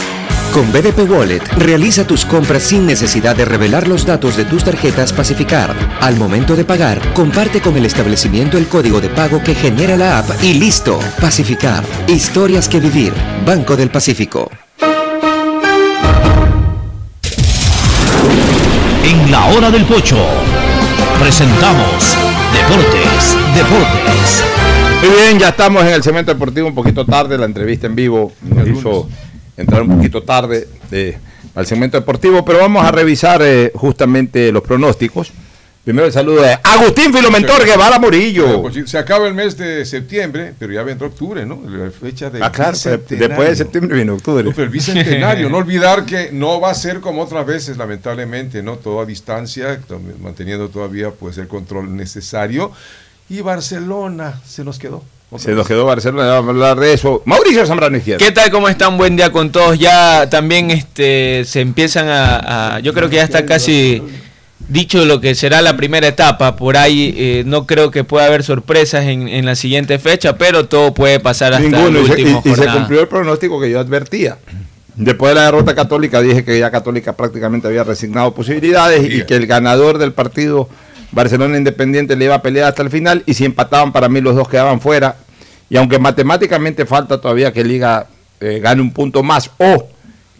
Con BDP Wallet, realiza tus compras sin necesidad de revelar los datos de tus tarjetas Pacificar. Al momento de pagar, comparte con el establecimiento el código de pago que genera la app y listo. Pacificar. Historias que vivir. Banco del Pacífico. En la hora del pocho presentamos Deportes, Deportes. Muy bien, ya estamos en el segmento deportivo un poquito tarde, la entrevista en vivo nos hizo entrar un poquito tarde eh, al segmento deportivo, pero vamos a revisar eh, justamente los pronósticos. Primero el saludo de Agustín Filomentor Guevara Murillo. Pues Se acaba el mes de septiembre, pero ya vendrá octubre, ¿no? La fecha de Ah, claro, pero después de septiembre viene octubre. No, pero el bicentenario, no olvidar que no va a ser como otras veces, lamentablemente, ¿no? Todo a distancia, manteniendo todavía pues el control necesario. Y Barcelona se nos quedó. Se nos quedó Barcelona, vamos a hablar de eso. Mauricio Zambrano Izquierdo. ¿Qué tal? ¿Cómo están? Buen día con todos. Ya también este, se empiezan a, a- Yo creo que ya está casi dicho lo que será la primera etapa. Por ahí eh, no creo que pueda haber sorpresas en, en la siguiente fecha, pero todo puede pasar hasta Ninguno, el último y- y se cumplió el pronóstico que yo advertía. Después de la derrota católica dije que ya Católica prácticamente había resignado posibilidades y que el ganador del partido Barcelona Independiente le iba a pelear hasta el final y si empataban para mí los dos quedaban fuera. Y aunque matemáticamente falta todavía que Liga eh, gane un punto más o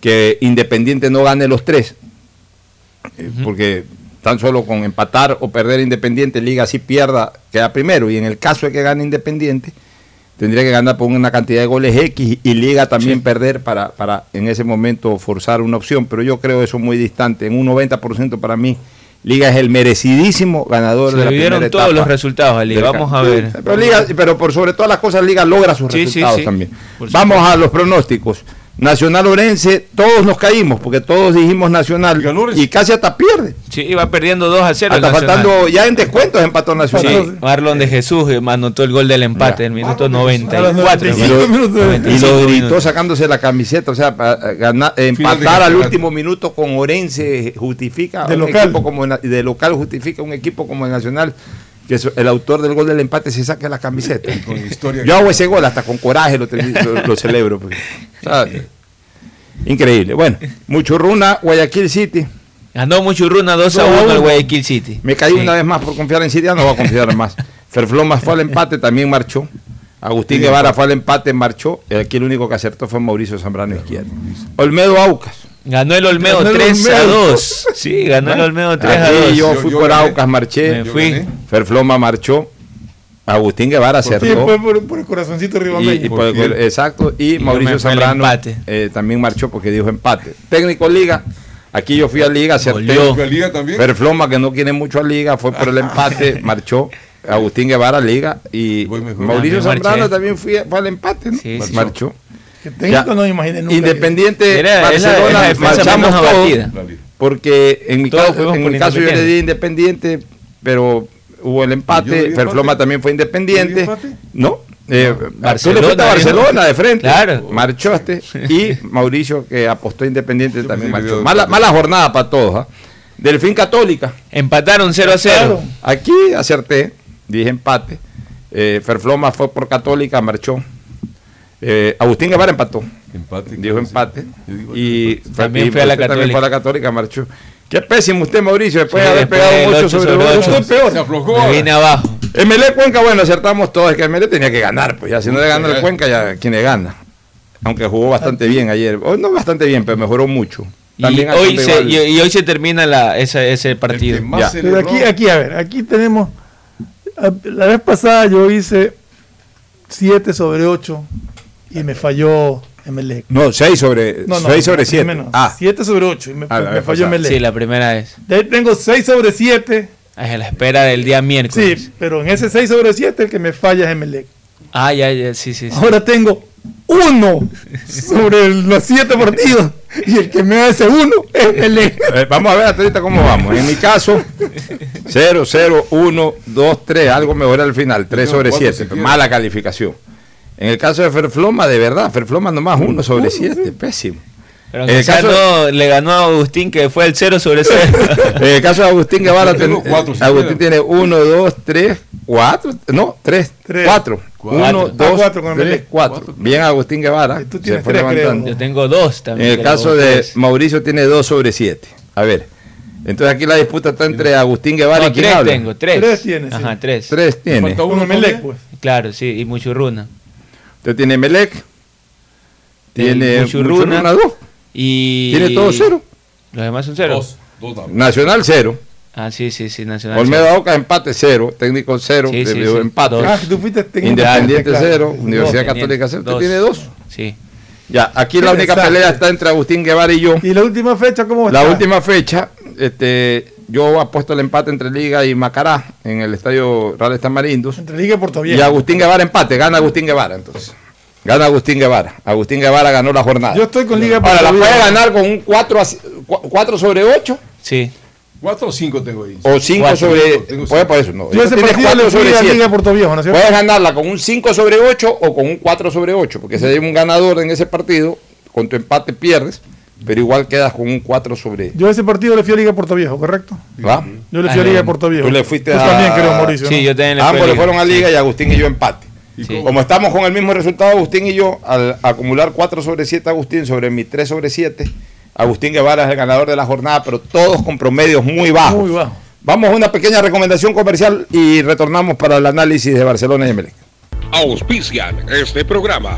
que Independiente no gane los tres, eh, porque tan solo con empatar o perder Independiente, Liga sí pierda, queda primero. Y en el caso de que gane Independiente, tendría que ganar por una cantidad de goles X y Liga también perder para, para en ese momento forzar una opción. Pero yo creo eso muy distante. En un 90% para mí, Liga es el merecidísimo ganador Se de la primera todos etapa los resultados a Liga. Vamos a ver. Pero, Liga, pero por sobre todas las cosas, Liga logra sus Sí, resultados sí. también. Vamos a los pronósticos. Nacional Orense, todos nos caímos porque todos dijimos Nacional y casi hasta pierde. Sí, iba perdiendo 2 a 0. el Hasta faltando ya en descuentos empató Nacional. Sí, Marlon de Jesús eh, anotó el gol del empate en el minuto 94. Y lo, y lo gritó sacándose la camiseta, o sea, para ganar, empatar al último minuto con Orense justifica De un local. equipo como de local justifica un equipo como el Nacional que es- el autor del gol del empate se saque la camiseta. historia Yo hago ese gol hasta con coraje lo, te- lo- lo celebro. pues. Sea, increíble. Bueno, mucho runa, Guayaquil City. Ganó Muchurruna 2 a 1 al Guayaquil City. Me caí Sí. una vez más por confiar en City, ya no voy a confiar más. Ferflomas fue al empate, también marchó. Agustín Sí, Guevara fue al empate, marchó. Y aquí el único que acertó fue Mauricio Zambrano Izquierdo. Olmedo Aucas. Ganó el Olmedo Ganó el 3 a Olmedo. 2. Sí, ganó el Olmedo 3 a Aquí 2. yo fui por Aucas, marché. Me fui. Ferfloma marchó. Agustín Guevara acertó. Sí, fue por, por el corazoncito Y- ribameño. y por el- exacto. Y, yo Mauricio Zambrano eh, también marchó porque dijo empate. Técnico Liga. Aquí yo fui a Liga, acerté. Perfloma, que no quiere mucho a Liga, fue por el empate, marchó. Agustín Guevara, Liga. Y Mauricio Zambrano también fue, fue al empate, ¿no? Sí, sí. marchó. Que técnico Ya. no me imaginé nunca. Independiente, Era- es la- es la Barcelona, marchamos todos. Porque en mi Todos caso, en mi caso yo le di Independiente, pero hubo el ¿Y yo le empate. Ferfloma también fue Independiente. No. Eh, tú le Barcelona, fuiste a Barcelona de frente. Claro. Marchaste. Y Mauricio, que apostó Independiente, también marchó. mala jornada para todos. ¿ah? Delfín Católica. Empataron 0 a 0. Aquí acerté, dije empate. Eh, Ferfloma fue por Católica, marchó. Eh, Agustín Guevara empató. Empate. Dijo empate. digo, Y También fue a la También Católica. fue a la Católica, marchó. Qué pésimo usted, Mauricio, después Sí, de haber después pegado del 8 ocho sobre sobre 8. ocho. Usted peor. Se aflojó. Me vine abajo. MLE Cuenca, bueno, acertamos todos, es que MLE tenía que ganar, pues ya si no le gana el Cuenca, ya quién le gana. Aunque jugó bastante bien ayer. Hoy no bastante bien, pero mejoró mucho. Y hoy, se, igual. y, y hoy se termina la, esa, ese partido. Ya. Pero aquí, aquí, a ver, aquí tenemos. La vez pasada yo hice 7 sobre 8 y me falló Emelec. No, 6 sobre, No, no, 6 sobre 7. menos. Ah, 7 sobre 8 y me, Ah, me falló. Emelec. Sí, la primera vez. De ahí tengo 6 sobre 7. Es a la espera del día miércoles. Sí, pero en ese 6 sobre 7 el que me falla es Emelec. Ah, ya, ya, sí, sí. sí. Ahora tengo 1 sobre los 7 partidos y el que me da ese 1 es Emelec. eh, vamos a ver hasta ahorita cómo vamos. En mi caso, 0, 0, 1, 2, 3, algo mejor al final, 3 Tengo sobre cuatro 7, si quieres. mala calificación. En el caso de Ferfloma, de verdad, Ferfloma nomás 1 sobre 7, pésimo. Pero En el caso- no, le ganó a Agustín, que fue el 0 sobre 0. En el caso de Agustín Guevara, si Agustín tiene 1, 2, 3, 4, no, 3, Tres. 4. Cuatro. 1, Ah, 2, cuatro con 3, Emelec. 4. Bien Agustín Guevara. Tú se tienes fue tres, creo. levantando. Yo tengo dos En también. el que caso de dos. Mauricio tiene 2 sobre 7. A ver. Entonces aquí la disputa está entre Agustín Guevara No, y quién tres habla. tengo, tres. Tres tiene, sí. Ajá, tres. 3 tiene. Falta Con uno todavía. pues. Claro, sí, y Muchurruna. Usted tiene Melec. Tiene Muchurruna. Muchurruna 2. Y... Tiene todo cero. Los demás son cero. Dos. Dos. Nacional 0. Ah, sí, sí, sí, Nacional. Olmedo cero. Oca empate 0. Técnico 0. Sí, sí, sí. empate. Dos. Ah, tú fuiste técnico. Independiente Claro. 0. Universidad Dos. Católica 0. Usted Dos. tiene 2. Sí. Ya, aquí la única pelea está entre Agustín Guevara y yo. ¿Y la última fecha cómo La está? última fecha, este, yo apuesto el empate entre Liga y Macará en el estadio Real Tamarindos. Entre Liga y Puerto Y. Agustín Guevara empate, gana Agustín Guevara entonces. Gana Agustín Guevara. Agustín Guevara ganó la jornada. Yo estoy con Liga y Ahora, la puede ganar con un 4, a- cu- 4 sobre 8 Sí. Cuatro o cinco tengo ahí. o 5 Cuatro. sobre. Puede por eso, no. Yo ese Tienes partido 4 le sobre a Liga 7. y Puerto Viejo, ¿no es cierto? Puedes ganarla con un 5 sobre 8 o con un 4 sobre 8, porque se lleva un ganador en ese partido, con tu empate pierdes, pero igual quedas con un 4 sobre. Yo ese partido le fui a Liga Puerto Viejo, ¿correcto? ¿Va? Yo le fui a Ah, Liga. Puerto Viejo. Tú le fuiste Tú a- también, creo, Mauricio. Sí, ¿no? yo también le fui Ambos a le Liga. fueron a Liga y Agustín y yo empate. Sí. Como estamos con el mismo resultado, Agustín y yo, al acumular 4 sobre 7 Agustín sobre mi 3 sobre 7, Agustín Guevara es el ganador de la jornada, pero todos con promedios muy bajos. Muy bajo. Vamos a una pequeña recomendación comercial y retornamos para el análisis de Barcelona y Emelec. Auspician este programa.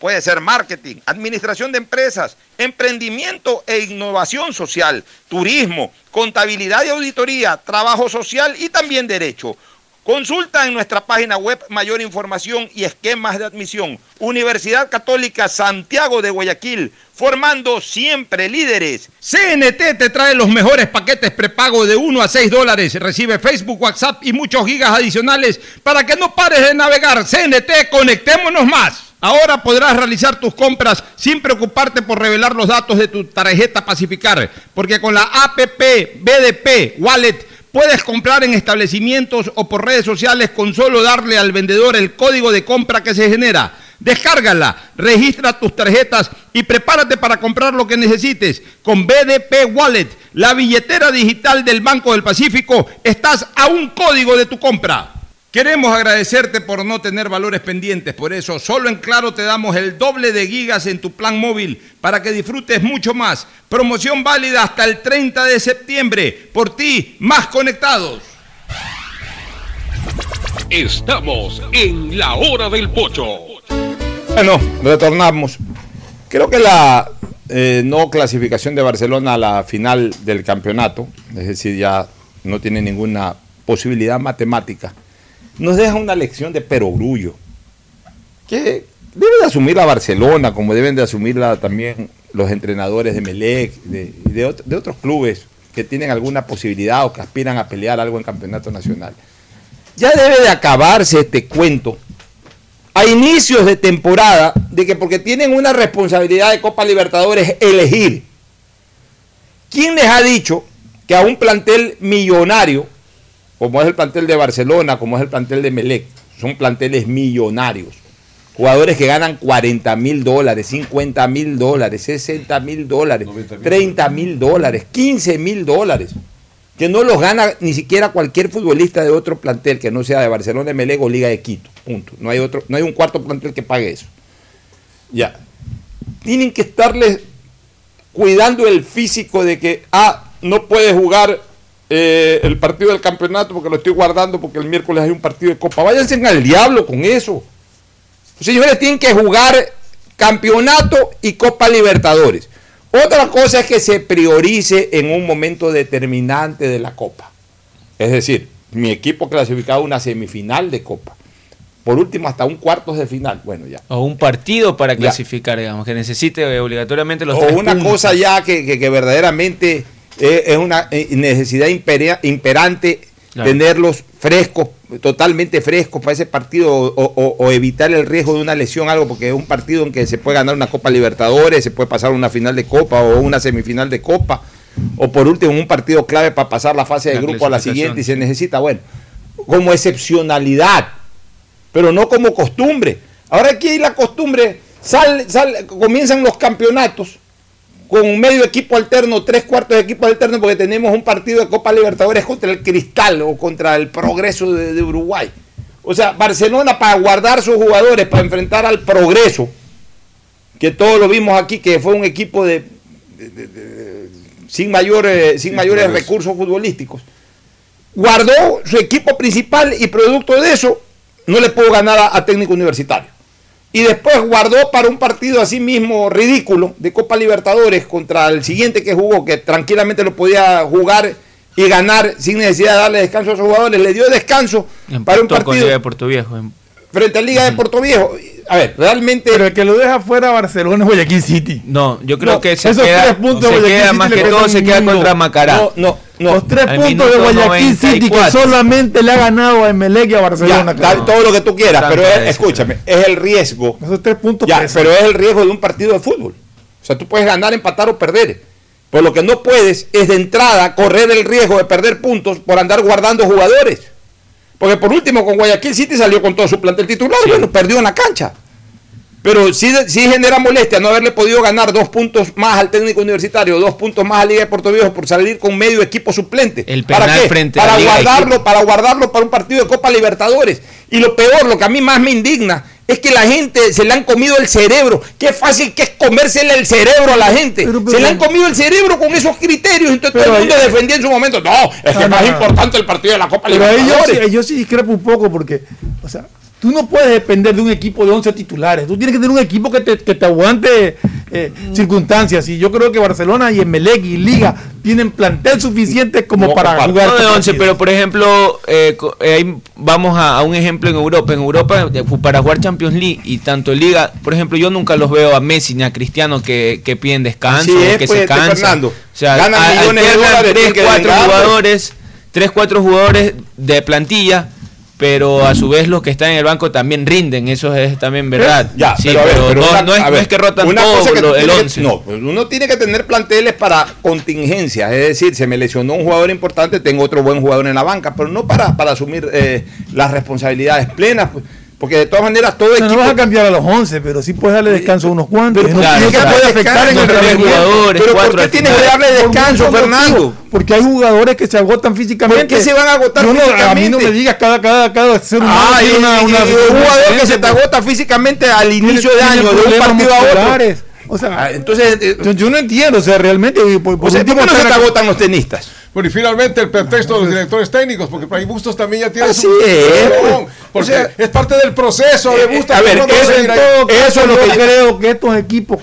Puede ser marketing, administración de empresas, emprendimiento e innovación social, turismo, contabilidad y auditoría, trabajo social y también derecho. Consulta en nuestra página web mayor información y esquemas de admisión. Universidad Católica Santiago de Guayaquil, formando siempre líderes. CNT te trae los mejores paquetes prepago de 1 a 6 dólares. Recibe Facebook, WhatsApp y muchos gigas adicionales para que no pares de navegar. CNT, conectémonos más. Ahora podrás realizar tus compras sin preocuparte por revelar los datos de tu tarjeta Pacificar, porque con la APP BDP Wallet puedes comprar en establecimientos o por redes sociales con solo darle al vendedor el código de compra que se genera. Descárgala, registra tus tarjetas y prepárate para comprar lo que necesites. Con BDP Wallet, la billetera digital del Banco del Pacífico, estás a un código de tu compra. Queremos agradecerte por no tener valores pendientes, por eso solo en Claro te damos el doble de gigas en tu plan móvil para que disfrutes mucho más. Promoción válida hasta el 30 de septiembre. Por ti, más conectados. Estamos en la hora del pocho. Bueno, retornamos. Creo que la eh, no clasificación de Barcelona a la final del campeonato, es decir, ya no tiene ninguna posibilidad matemática, nos deja una lección de perogrullo que debe de asumir la Barcelona, como deben de asumirla también los entrenadores de Melec de, de, de otros clubes que tienen alguna posibilidad o que aspiran a pelear algo en campeonato nacional. Ya debe de acabarse este cuento a inicios de temporada de que porque tienen una responsabilidad de Copa Libertadores elegir. ¿Quién les ha dicho que a un plantel millonario, como es el plantel de Barcelona, como es el plantel de Melec, son planteles millonarios? Jugadores que ganan 40 mil dólares, 50 mil dólares, 60 mil dólares, 30 mil dólares, 15 mil dólares, que no los gana ni siquiera cualquier futbolista de otro plantel que no sea de Barcelona, Melec o Liga de Quito. Punto. No hay, otro, no hay un cuarto plantel que pague eso. Ya. Tienen que estarles cuidando el físico de que, ah, no puede jugar eh, el partido del campeonato porque lo estoy guardando porque el miércoles hay un partido de Copa. Váyanse al diablo con eso. Los señores tienen que jugar campeonato y Copa Libertadores. Otra cosa es que se priorice en un momento determinante de la Copa. Es decir, mi equipo clasificado a una semifinal de Copa. Por último, hasta un cuartos de final. Bueno, ya. O un partido para Ya. clasificar, digamos, que necesite eh, obligatoriamente los o tres una puntos. cosa ya que, que- que verdaderamente eh, es una eh, necesidad imperia- imperante Claro. tenerlos frescos, totalmente frescos para ese partido o, o- o evitar el riesgo de una lesión, algo, porque es un partido en que se puede ganar una Copa Libertadores, se puede pasar una final de Copa o una semifinal de Copa, o por último un partido clave para pasar la fase de La grupo a la siguiente y se necesita, bueno, como excepcionalidad, pero no como costumbre. Ahora aquí hay la costumbre, sal, sal- comienzan los campeonatos con un medio equipo alterno, tres cuartos de equipo alterno, porque tenemos un partido de Copa Libertadores contra el Cristal o contra el Progreso de, de Uruguay. O sea, Barcelona para guardar sus jugadores, para enfrentar al Progreso, que todos lo vimos aquí, que fue un equipo de, de- de- de- sin, mayores, sin mayores Progreso. recursos futbolísticos. Guardó su equipo principal y producto de eso no le pudo ganar a, a técnico universitario. Y después guardó para un partido así mismo ridículo de Copa Libertadores contra el siguiente que jugó, que tranquilamente lo podía jugar y ganar sin necesidad de darle descanso a sus jugadores. Le dio descanso para un partido Liga de Puerto Viejo. frente a Liga de Puerto Viejo. A ver, realmente. Pero el que lo deja fuera Barcelona es Guayaquil City. No, yo creo No, que se esos queda, tres puntos se Guayaquil queda City más que todo se queda contra Macará. No, no, no. Los tres puntos de Guayaquil City que 94. solamente le ha ganado a Emelec y a Barcelona. Ya, da todo lo que tú quieras, pero es- escúchame, es el riesgo. Esos tres puntos Ya, pero es el riesgo de un partido de fútbol. O sea, tú puedes ganar, empatar o perder. Pero lo que no puedes es de entrada correr el riesgo de perder puntos por andar guardando jugadores. Porque por último, con Guayaquil City salió con todo su plantel titular, bueno, perdió en la cancha. Pero sí, sí genera molestia no haberle podido ganar dos puntos más al técnico universitario, dos puntos más a Liga de Puerto Viejo por salir con medio equipo suplente. El ¿Para penal qué? frente a para de guardarlo, para guardarlo para un partido de Copa Libertadores. Y lo peor, lo que a mí más me indigna, es que la gente se le han comido el cerebro. Qué fácil que es comérsele el cerebro a la gente. se le han comido el cerebro con esos criterios. Entonces todo el mundo defendía en su momento. No, es que No, más no, no. importante el partido de la Copa Pero ahí yo, Libertadores. sí- yo sí discrepo un poco porque, o sea, tú no puedes depender de un equipo de 11 titulares. Tú tienes que tener un equipo que te, que te aguante eh, circunstancias. Y yo creo que Barcelona y Emelec y Liga tienen plantel suficiente como para jugar. No de estos 11, partidos. pero por ejemplo, eh, eh, vamos a, a un ejemplo en Europa. En Europa, para jugar Champions League y tanto Liga, por ejemplo, yo nunca los veo a Messi ni a Cristiano que, que piden descanso, es, que pues, se este cansan. Fernando. O sea, Ganan a- millones de dólares, tres, tienen que cuatro vengar, pues. jugadores, tres, cuatro jugadores de plantilla. Pero a su vez los que están en el banco también rinden, eso es también verdad. Ya, sí, pero, a ver, pero pero no, una- no es, a no ver, es que rotan una todo cosa que tú lo- el tienes que- 11. no, pues uno tiene que tener planteles para contingencias. Es decir, se me lesionó un jugador importante, tengo otro buen jugador en la banca, pero no para, para asumir eh, las responsabilidades plenas. pues. Porque de todas maneras todo O sea, equipo... no vas a cambiar a los 11, pero sí puedes darle descanso a unos cuantos. Pero no claro, tiene que claro. puede afectar en el jugadores, Pero ¿por qué tienes que darle descanso, Fernando? Porque hay jugadores que se agotan físicamente. ¿Por qué se van a agotar No, no, A mí no físicamente? me digas cada, cada, cada ser humano Ah, y, una, y- una- y un jugador que se te agota físicamente al inicio de año, de un partido a otro. O sea, entonces, eh, yo, yo no entiendo, o sea, realmente. Por, por O sea, ¿por último, qué no se te agotan los tenistas? Bueno, y finalmente el pretexto de los directores técnicos, porque Fray Bustos también ya tiene Así su es, porque O sea, es parte del proceso de Bustos. a ver, no eso, todo Eso es lo que creo que estos equipos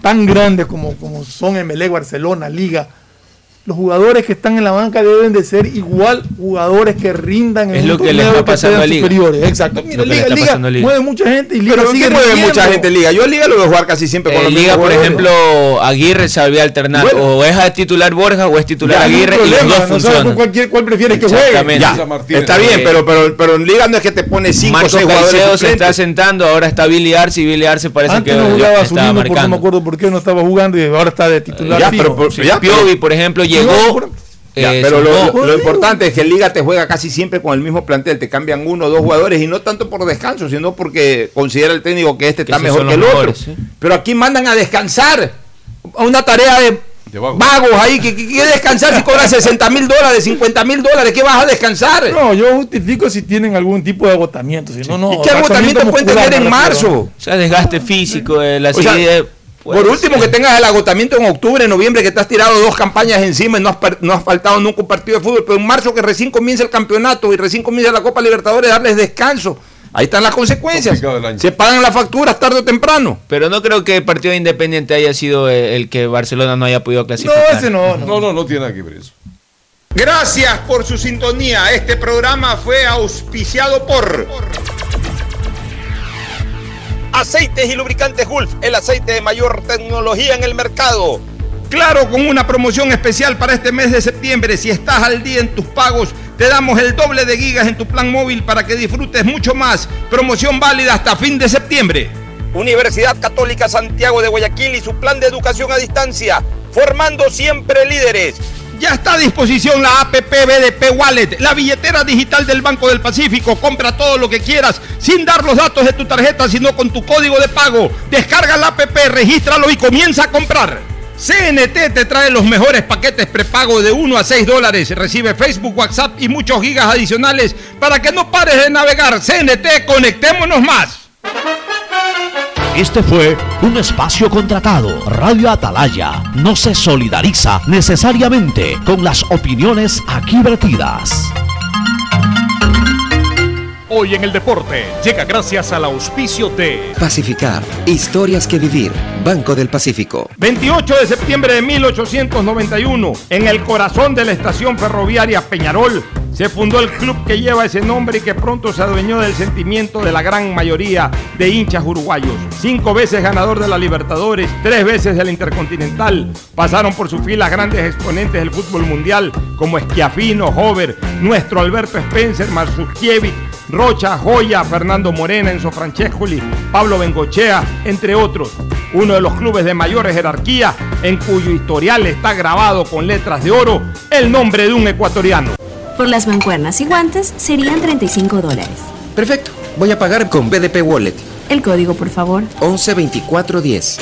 tan grandes como, como son MLE, Barcelona, Liga, los jugadores que están en la banca deben de ser igual jugadores que rindan Es en lo un que le torneo está pasando a Liga. superiores. Exacto. Mira, Liga, está Liga Liga. mueve mucha gente y Liga Pero sigue ¿qué mueve rindiendo. mucha gente en Liga? Yo en Liga lo veo jugar casi siempre con En los Liga, por jugadores. ejemplo, Aguirre sabía alternar. Bueno. o es a titular Borja o es titular Ya, no Aguirre y los dos no sabes funcionan. cuál, cuál prefieres que juegue. Exactamente. Ya, está bien, pero, pero, pero en Liga no es que te pone 5 o Marcos 6 jugadores se está sentando, ahora está Billy Arce y Billy Arce parece Antes que no jugaba está Zulino porque no me marcando. acuerdo por qué no estaba jugando y ahora está de titular. Ya, fijo. pero por- Sí, ya, pero- Piovi, por ejemplo, llegó. Ya, eh, pero lo, sumó. lo- lo importante es que en Liga te juega casi siempre con el mismo plantel, te cambian uno o dos jugadores y no tanto por descanso, sino porque considera el técnico que este Que está mejor que el otro. sí. Pero aquí mandan a descansar, a una tarea de De vago. vagos ahí, que, que, que descansar si cobras 60 mil dólares, 50 mil dólares, ¿qué vas a descansar? No, yo justifico si tienen algún tipo de agotamiento. Si no, no. ¿Y qué agotamiento pueden tener en marzo? O sea, desgaste físico, eh, la O sea, Por puede último, ser. que tengas el agotamiento en octubre, en noviembre, que te has tirado dos campañas encima y no has, no has faltado nunca un partido de fútbol, pero en marzo que recién comienza el campeonato y recién comienza la Copa Libertadores, darles descanso. Ahí están las consecuencias. Se pagan las facturas tarde o temprano. Pero no creo que el partido de Independiente haya sido eh, el que Barcelona no haya podido No, clasificar. ese no. no. No, no, no tiene nada que ver eso. Gracias por su sintonía. Este programa fue auspiciado por Aceites y Lubricantes Gulf, el aceite de mayor tecnología en el mercado. Claro, con una promoción especial para este mes de septiembre. Si estás al día en tus pagos, te damos el doble de gigas en tu plan móvil para que disfrutes mucho más. Promoción válida hasta fin de septiembre. Universidad Católica Santiago de Guayaquil y su plan de educación a distancia, formando siempre líderes. Ya está a disposición la APP BDP Wallet, la billetera digital del Banco del Pacífico. Compra todo lo que quieras sin dar los datos de tu tarjeta, sino con tu código de pago. Descarga la APP, regístralo y comienza a comprar. CNT te trae los mejores paquetes prepago de 1 a 6 dólares. Recibe Facebook, WhatsApp y muchos gigas adicionales para que no pares de navegar. CNT, conectémonos más. Este fue un espacio contratado. Radio Atalaya no se solidariza necesariamente con las opiniones aquí vertidas. Hoy en el deporte llega gracias al auspicio de Pacificar. Historias que vivir. Banco del Pacífico. 28 de septiembre de 1891, en el corazón de la estación ferroviaria Peñarol, se fundó el club que lleva ese nombre y que pronto se adueñó del sentimiento de la gran mayoría de hinchas uruguayos. Cinco veces ganador de la Libertadores, tres veces del Intercontinental. Pasaron por sus filas grandes exponentes del fútbol mundial como Esquiafino, Hover, nuestro Alberto Spencer, Marzukiewicz, Rocha, Joya, Fernando Morena, Enzo Francescoli, Pablo Bengochea, entre otros. Uno de los clubes de mayor jerarquía en cuyo historial está grabado con letras de oro el nombre de un ecuatoriano. Por las mancuernas y guantes serían 35 dólares. Perfecto. Voy a pagar con BDP Wallet. El código, por favor. 112410.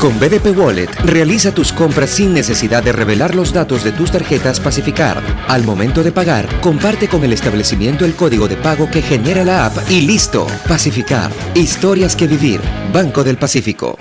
Con BDP Wallet, realiza tus compras sin necesidad de revelar los datos de tus tarjetas Pacificar. Al momento de pagar, comparte con el establecimiento el código de pago que genera la app y listo. Pacificar. Historias que vivir. Banco del Pacífico.